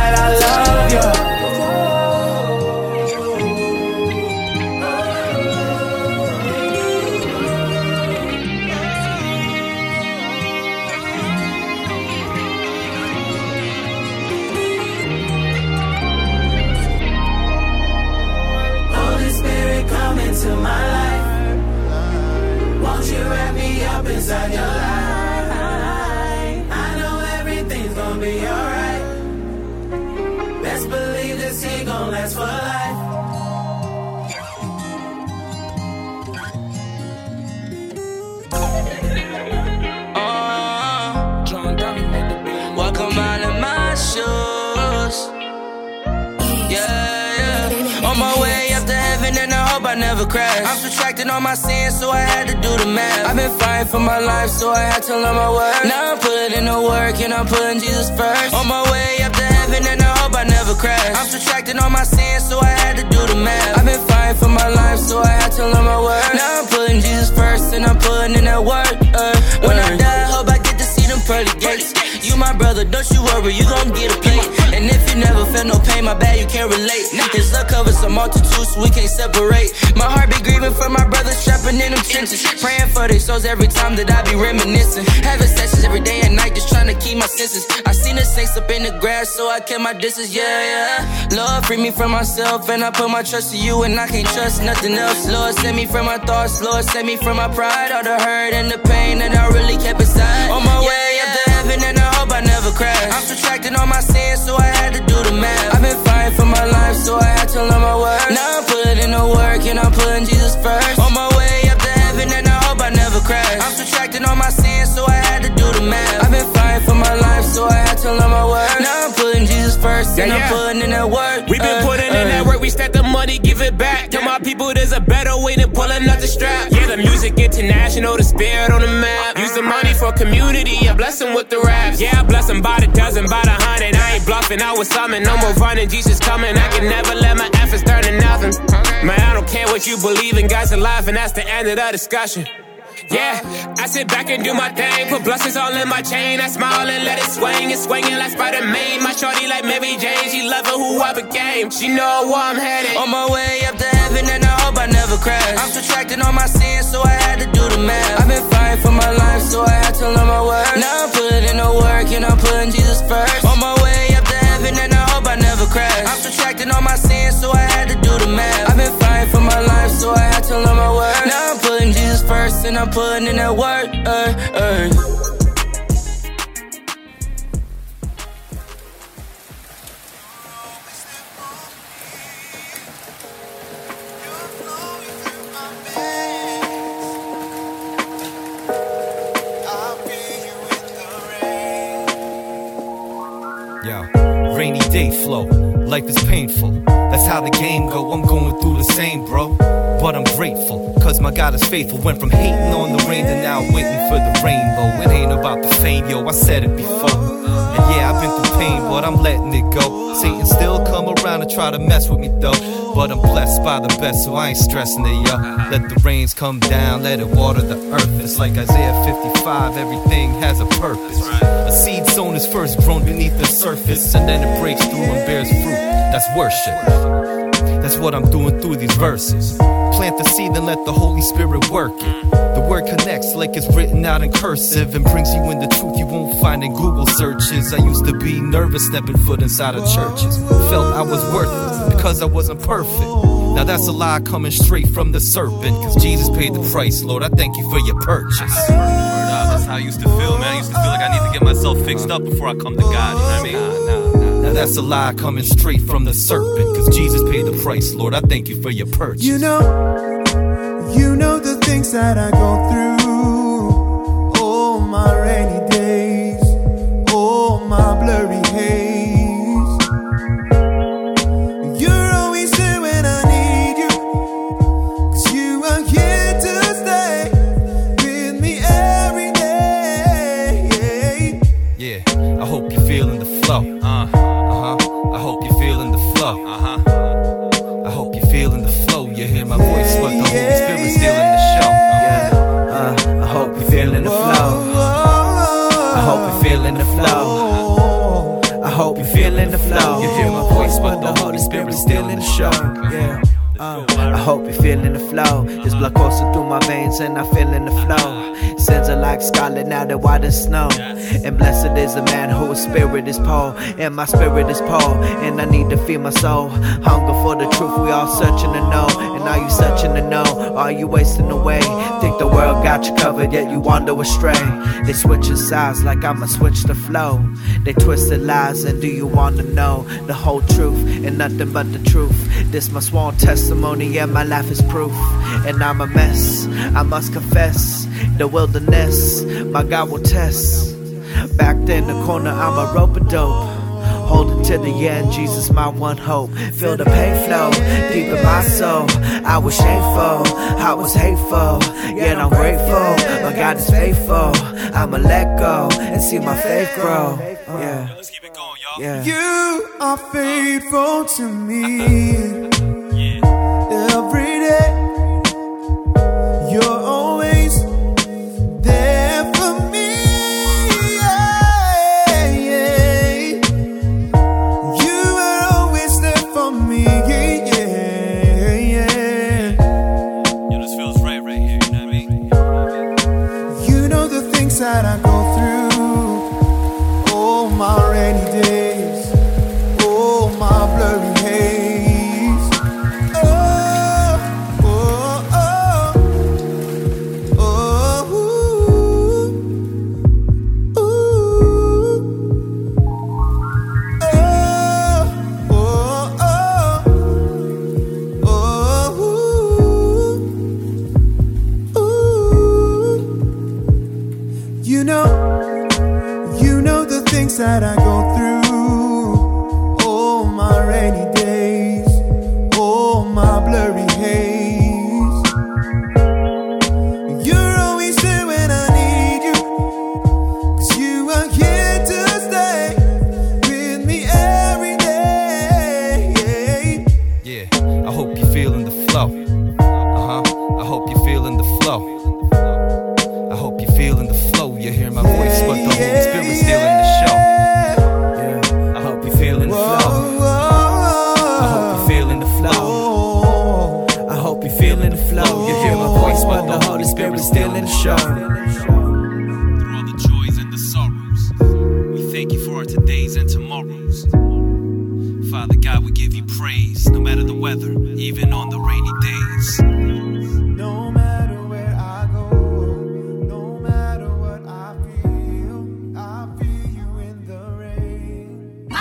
crash. I'm subtracting all my sins, so I had to do the math. I've been fighting for my life, so I had to learn my worth. Now I'm putting in the work, and I'm putting Jesus first. On my way up to heaven, and I hope I never crash. I'm subtracting all my sins, so I had to do the math. I've been fighting for my life, so I had to learn my worth. Now I'm putting Jesus first, and I'm putting in that work. Uh, when I my brother, don't you worry, you gon' get a plate. And if you never felt no pain, my bad, you can't relate. His love covers a multitude, so we can't separate. My heart be grieving for my brothers trapping in them trenches. Praying for their souls every time that I be reminiscing. Having sessions every day and night, just trying to keep my senses. I seen the saints up in the grass, so I kept my distance, yeah, yeah. Lord, free me from myself, and I put my trust in you, and I can't trust nothing else. Lord, save me from my thoughts, Lord, save me from my pride, all the hurt and the pain that I really kept inside. On my way up to heaven, and I hope I never crash. I'm subtracting all my sins, so I had to do the math. I've been fighting for my life, so I had to learn my worth. Now I'm putting in the work, and I'm putting Jesus first. On my way up to heaven, and I hope I never crash. I'm subtracting all my sins, so I had to do the math. I've been fighting for my life, so I had to learn my worth. Now I'm putting Jesus and Yeah, I'm putting in that work. We been Uh, putting in uh. that work, we stack the money, give it back. Tell my people there's a better way than pulling out the strap. Yeah, the music international, the spirit on the map. Use the money for community, I bless them with the raps. Yeah, I bless them by the dozen, by the hundred. I ain't bluffing, I was something. No more running, Jesus coming. I can never let my efforts turn to nothing. Man, I don't care what you believe in God's alive, and that's the end of the discussion. Yeah, I sit back and do my thing. Put blessings all in my chain. I smile and let it swing. It's swinging like Spider Man. My shorty like Mary Jane. She love it who I became. She know where I'm headed. On my way up to heaven, and I hope I never crash. I'm subtracting all my sins, so I had to do the math. I've been fighting for my life, so I had to learn my words. Now I'm putting in the work, and I'm putting Jesus first. On my way up to heaven, and I hope I never crash. I'm subtracting all my sins, so I first, and I'm putting in that work. Uh, uh. Yo, rainy day flow. Life is painful. That's how the game go. I'm going through the same, bro. But I'm grateful, cause my God is faithful. Went from hating on the rain to now waiting for the rainbow. It ain't about the fame, yo. I said it before. And yeah, I've been through pain, but I'm letting it go. Satan still come around and try to mess with me though. But I'm blessed by the best, so I ain't stressing it, yo. Let the rains come down, let it water the earth. It's like Isaiah 55, everything has a purpose. A seed sown is first grown beneath the surface, and then it breaks through and bears fruit. That's worship. That's what I'm doing through these verses. Plant the seed and let the Holy Spirit work it. The word connects like it's written out in cursive and brings you in the truth you won't find in Google searches. I used to be nervous stepping foot inside of churches. Felt I was worthless because I wasn't perfect. Now that's a lie coming straight from the serpent. Cause Jesus paid the price, Lord. I thank you for your purchase. Uh, that's how I used to feel, man. I used to feel like I need to get myself fixed up before I come to God. You know what I mean? Now that's a lie coming straight from the serpent. Cause Jesus paid the price, Lord. I thank you for your purchase. You know, you know the things that I go through. Feeling the flow. I hope you're feeling the flow. You hear my voice, but the Holy Spirit's still in the show. Yeah. Uh, I hope you're feeling the flow. This blood coursing through my veins and I'm feeling the flow. Sins are like scarlet now they're white as snow. And blessed is the man whose spirit is poor. And my spirit is poor. And I need to feed my soul. Hunger for the truth, we all searching to know. And are you searching to know? Are you wasting away? Think the world got you covered, yet you wander astray. They switching sides like I'ma switch the flow. They twisted lies, and do you wanna know the whole truth and nothing but the truth? This my sworn testimony, yeah, my life is proof. And I'm a mess, I must confess. The wilderness, my God will test. Back in the corner, I'm a rope a dope. Holding to the end, Jesus, my one hope. Feel the pain flow deep in my soul. I was shameful, I was hateful, yet I'm grateful. My God is faithful. I'ma let go and see my faith grow. Yeah. Let's keep it going, y'all. Yeah. You are faithful to me. Every day,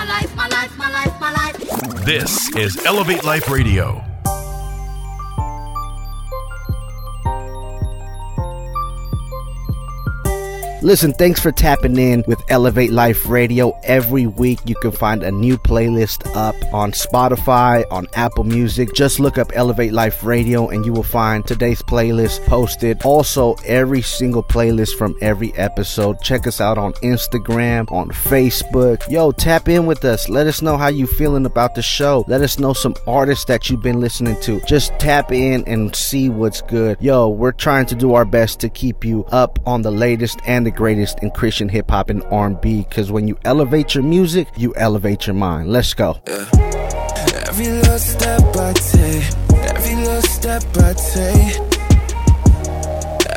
Life, my life, my life. This is Elevate Life Radio. Listen, thanks for tapping in with Elevate Life Radio. Every week you can find a new playlist up on Spotify, on Apple Music. Just look up Elevate Life Radio and you will find today's playlist posted. Also, every single playlist from every episode. Check us out on Instagram, on Facebook. Yo, tap in with us. Let us know how you feeling about the show. Let us know some artists that you've been listening to. Just tap in and see what's good. Yo, we're trying to do our best to keep you up on the latest and the greatest in Christian hip hop and R&B because when you elevate your music, you elevate your mind. Let's go. Every little step I take, every little step I take,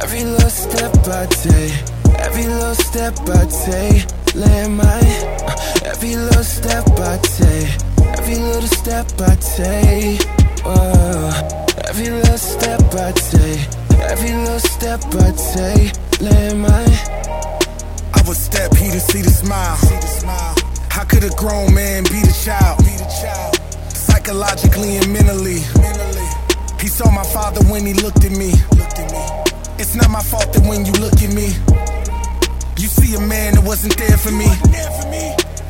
every little step I take, every little step I take, land my, every little step I take, every little step I take, uh, every little step I take, every little step I take, land my. I would step, he to see the smile. How could a grown man be the child? Psychologically and mentally. He saw my father when he looked at me. It's not my fault that when you look at me, you see a man that wasn't there for me.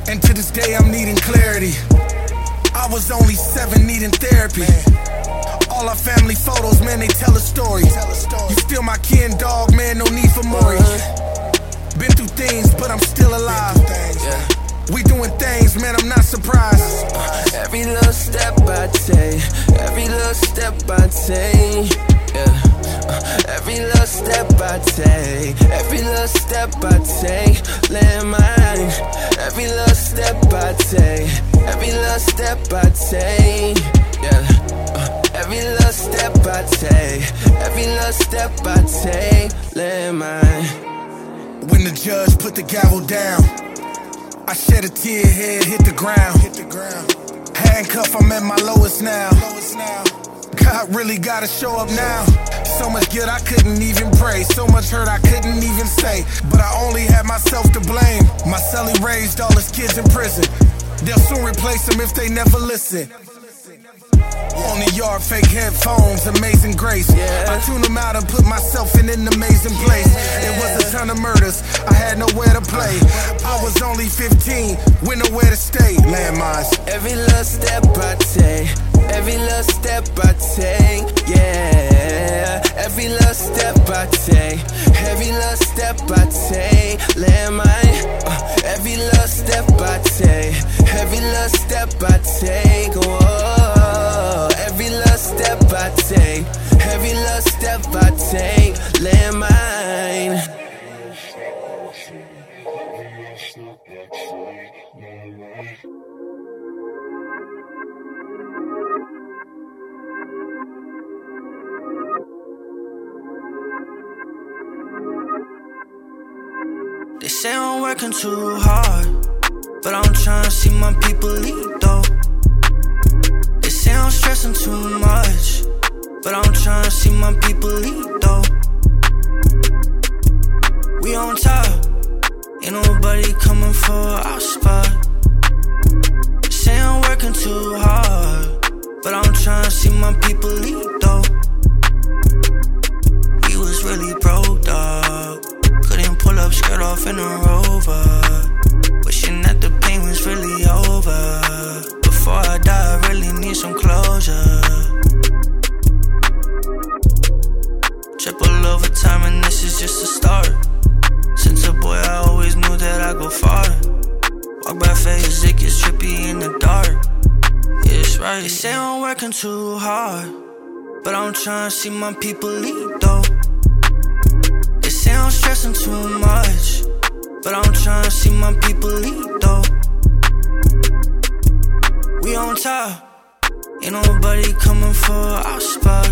And to this day, I'm needing clarity. I was only seven, needing therapy. All our family photos, man, they tell a story. You still my kin, dog, man, no need for Maury. Been through things, but I'm still alive. We doing things, man, I'm not surprised. Every little step I take, every little step I take, yeah. Uh, Every little step I take, every little step I take, land mine. Every little step I take, every little step I take, yeah. Uh, Every little step I take, every little step I take, land mine. When the judge put the gavel down, I shed a tear, head hit the ground. Hit the ground. Handcuff, I'm at my lowest now. God really gotta show up now. So much guilt I couldn't even pray. So much hurt I couldn't even say. But I only had myself to blame. My celly raised all his kids in prison. They'll soon replace them if they never listen. On the yard, fake headphones, amazing grace. I tune them out and put myself in an amazing place. It was a ton of murders, I had nowhere to play. I was only 15, with nowhere to stay. Landmines. Every little step I take, every little step I take, yeah. Every little step I take, every little step I take, landmine. Uh, every little step I take, every little step I take, whoa. Every little step I take, every little step I take, landmine. They say I'm working too hard, but I'm trying to see my people eat though. Say I'm stressing too much, but I'm trying to see my people eat though. We on top, ain't nobody coming for our spot. Say I'm working too hard, but I'm trying to see my people eat though. We was really broke, dog. Couldn't pull up, skirt off in a rover. Wishing that the pain was really over. Need some closure. Triple overtime, and this is just a start. Since a boy, I always knew that I'd go far. Walk by face, it gets trippy in the dark. Yeah, it's right. They say I'm working too hard, but I'm trying to see my people eat though. They say I'm stressing too much, but I'm trying to see my people eat though. We on top, ain't nobody coming for our spot.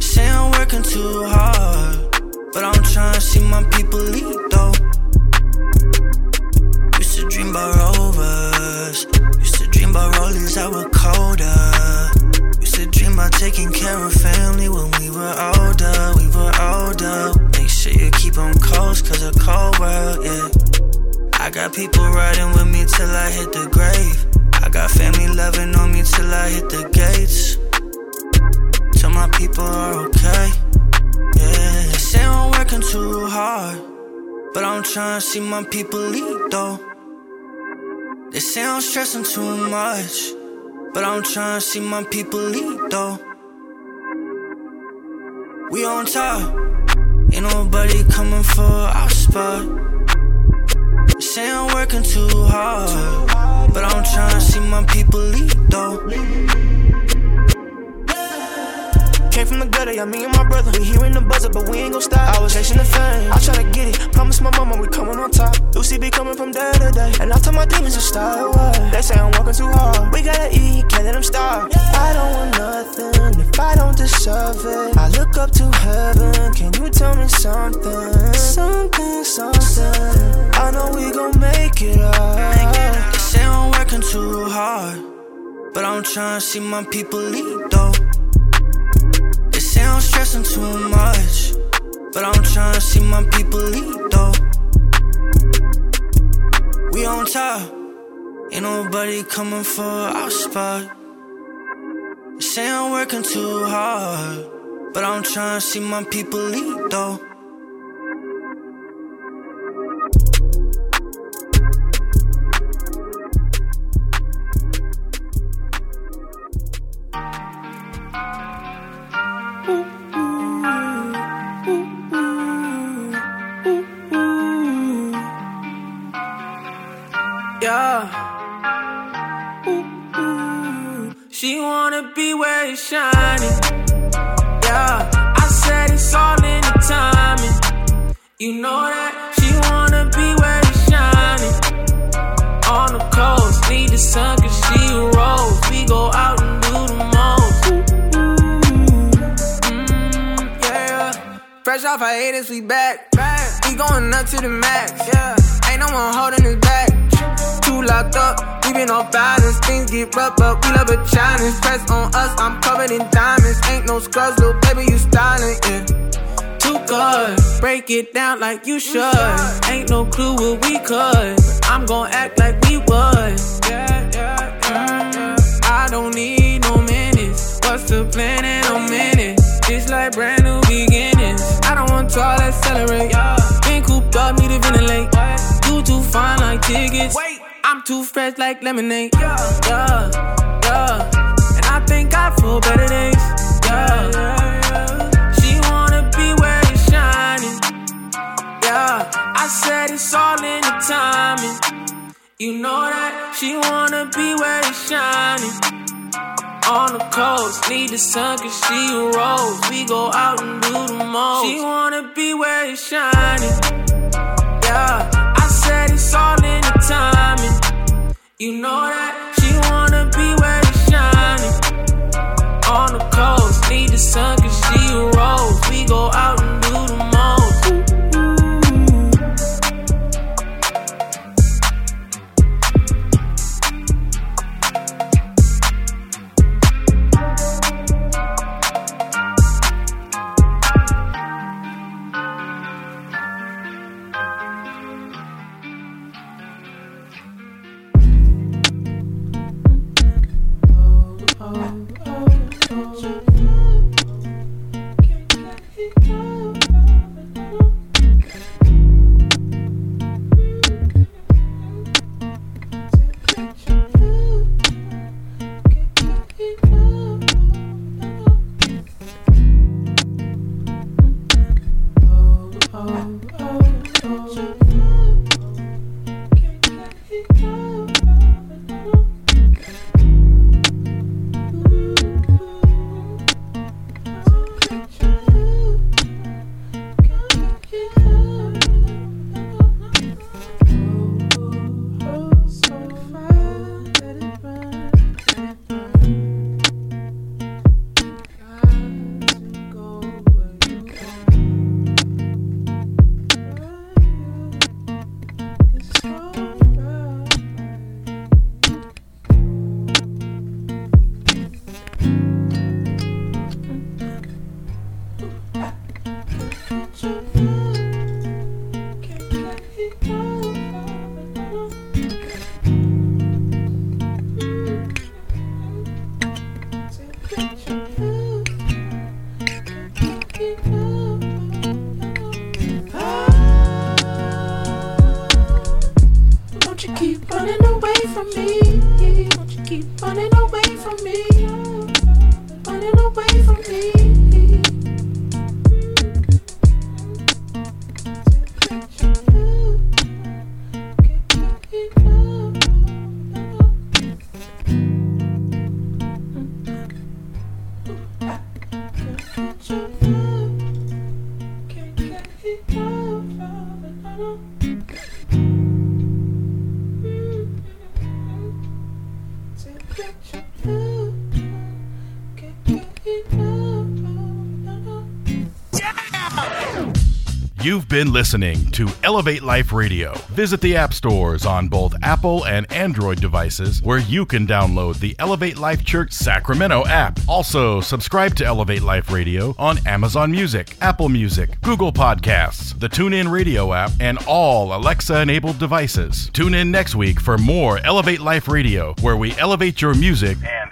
Say I'm working too hard, but I'm trying to see my people eat though. Used to dream about rovers, used to dream about rollies that were colder. Used to dream about taking care of family when we were older, we were older. Make sure you keep them close, cause a cold world, yeah. I got people riding with me till I hit the grave. Got family loving on me till I hit the gates. Till my people are okay. Yeah, they say I'm working too hard, but I'm trying to see my people eat though. They say I'm stressing too much, but I'm trying to see my people eat though. We on top, ain't nobody coming for our spot. They say I'm working too hard, but I'm trying to see my people eat though. Came from the gutter, yeah, me and my brother. We hearing the buzzer, but we ain't gon' stop. I was chasing the fame, I tryna get it. Promise my mama we coming on top. Lucy be coming from day to day, and I tell my demons to stay away. They say I'm working too hard. We gotta eat, can't let them starve. I don't want nothing if I don't deserve it. I look up to heaven, can you tell me something? Something, something. I know we gon' make it up. Say I'm working too hard, but I'm trying to see my people eat though. They say I'm stressing too much, but I'm trying to see my people eat though. We on top, ain't nobody coming for our spot. They say I'm working too hard, but I'm trying to see my people eat though. Yeah. Ooh, ooh. She wanna be where it's shining. Yeah. I said it's all in the timing. You know that she wanna be where it's shining. On the coast, need the sun cause she a rose. We go out and do the most. Mm, yeah. Fresh off hiatus, we back. We going up to the max. Yeah. Ain't no one holding us back. Locked up, we been off balance. Things get rough, but we love a challenge. Press on us, I'm covered in diamonds. Ain't no scrubs, little baby, you styling, yeah. Too good, break it down like you should. Ain't no clue what we could. I'm gon' act like we would. Yeah, yeah, yeah. I don't need no minutes. What's the plan in a minute? It's like brand new beginnings. I don't want to all accelerate. Been cooped up, need to ventilate. You too fine like tickets. Too fresh like lemonade. Yeah, yeah, yeah. And I think I feel better days. Yeah, yeah, yeah. She wanna be where it's shining. Yeah, I said it's all in the timing. You know that she wanna be where it's shining. On the coast, need the sun cause she a rose. We go out and do the most. She wanna be where it's shining. Yeah, I said it's all in the timing. You know that she wanna be where it's shining. On the coast, need the sun cause she a rose. We go out and do the You've been listening to Elevate Life Radio. Visit the app stores on both Apple and Android devices where you can download the Elevate Life Church Sacramento app. Also, subscribe to Elevate Life Radio on Amazon Music, Apple Music, Google Podcasts, the TuneIn Radio app, and all Alexa enabled devices. Tune in next week for more Elevate Life Radio, where we elevate your music and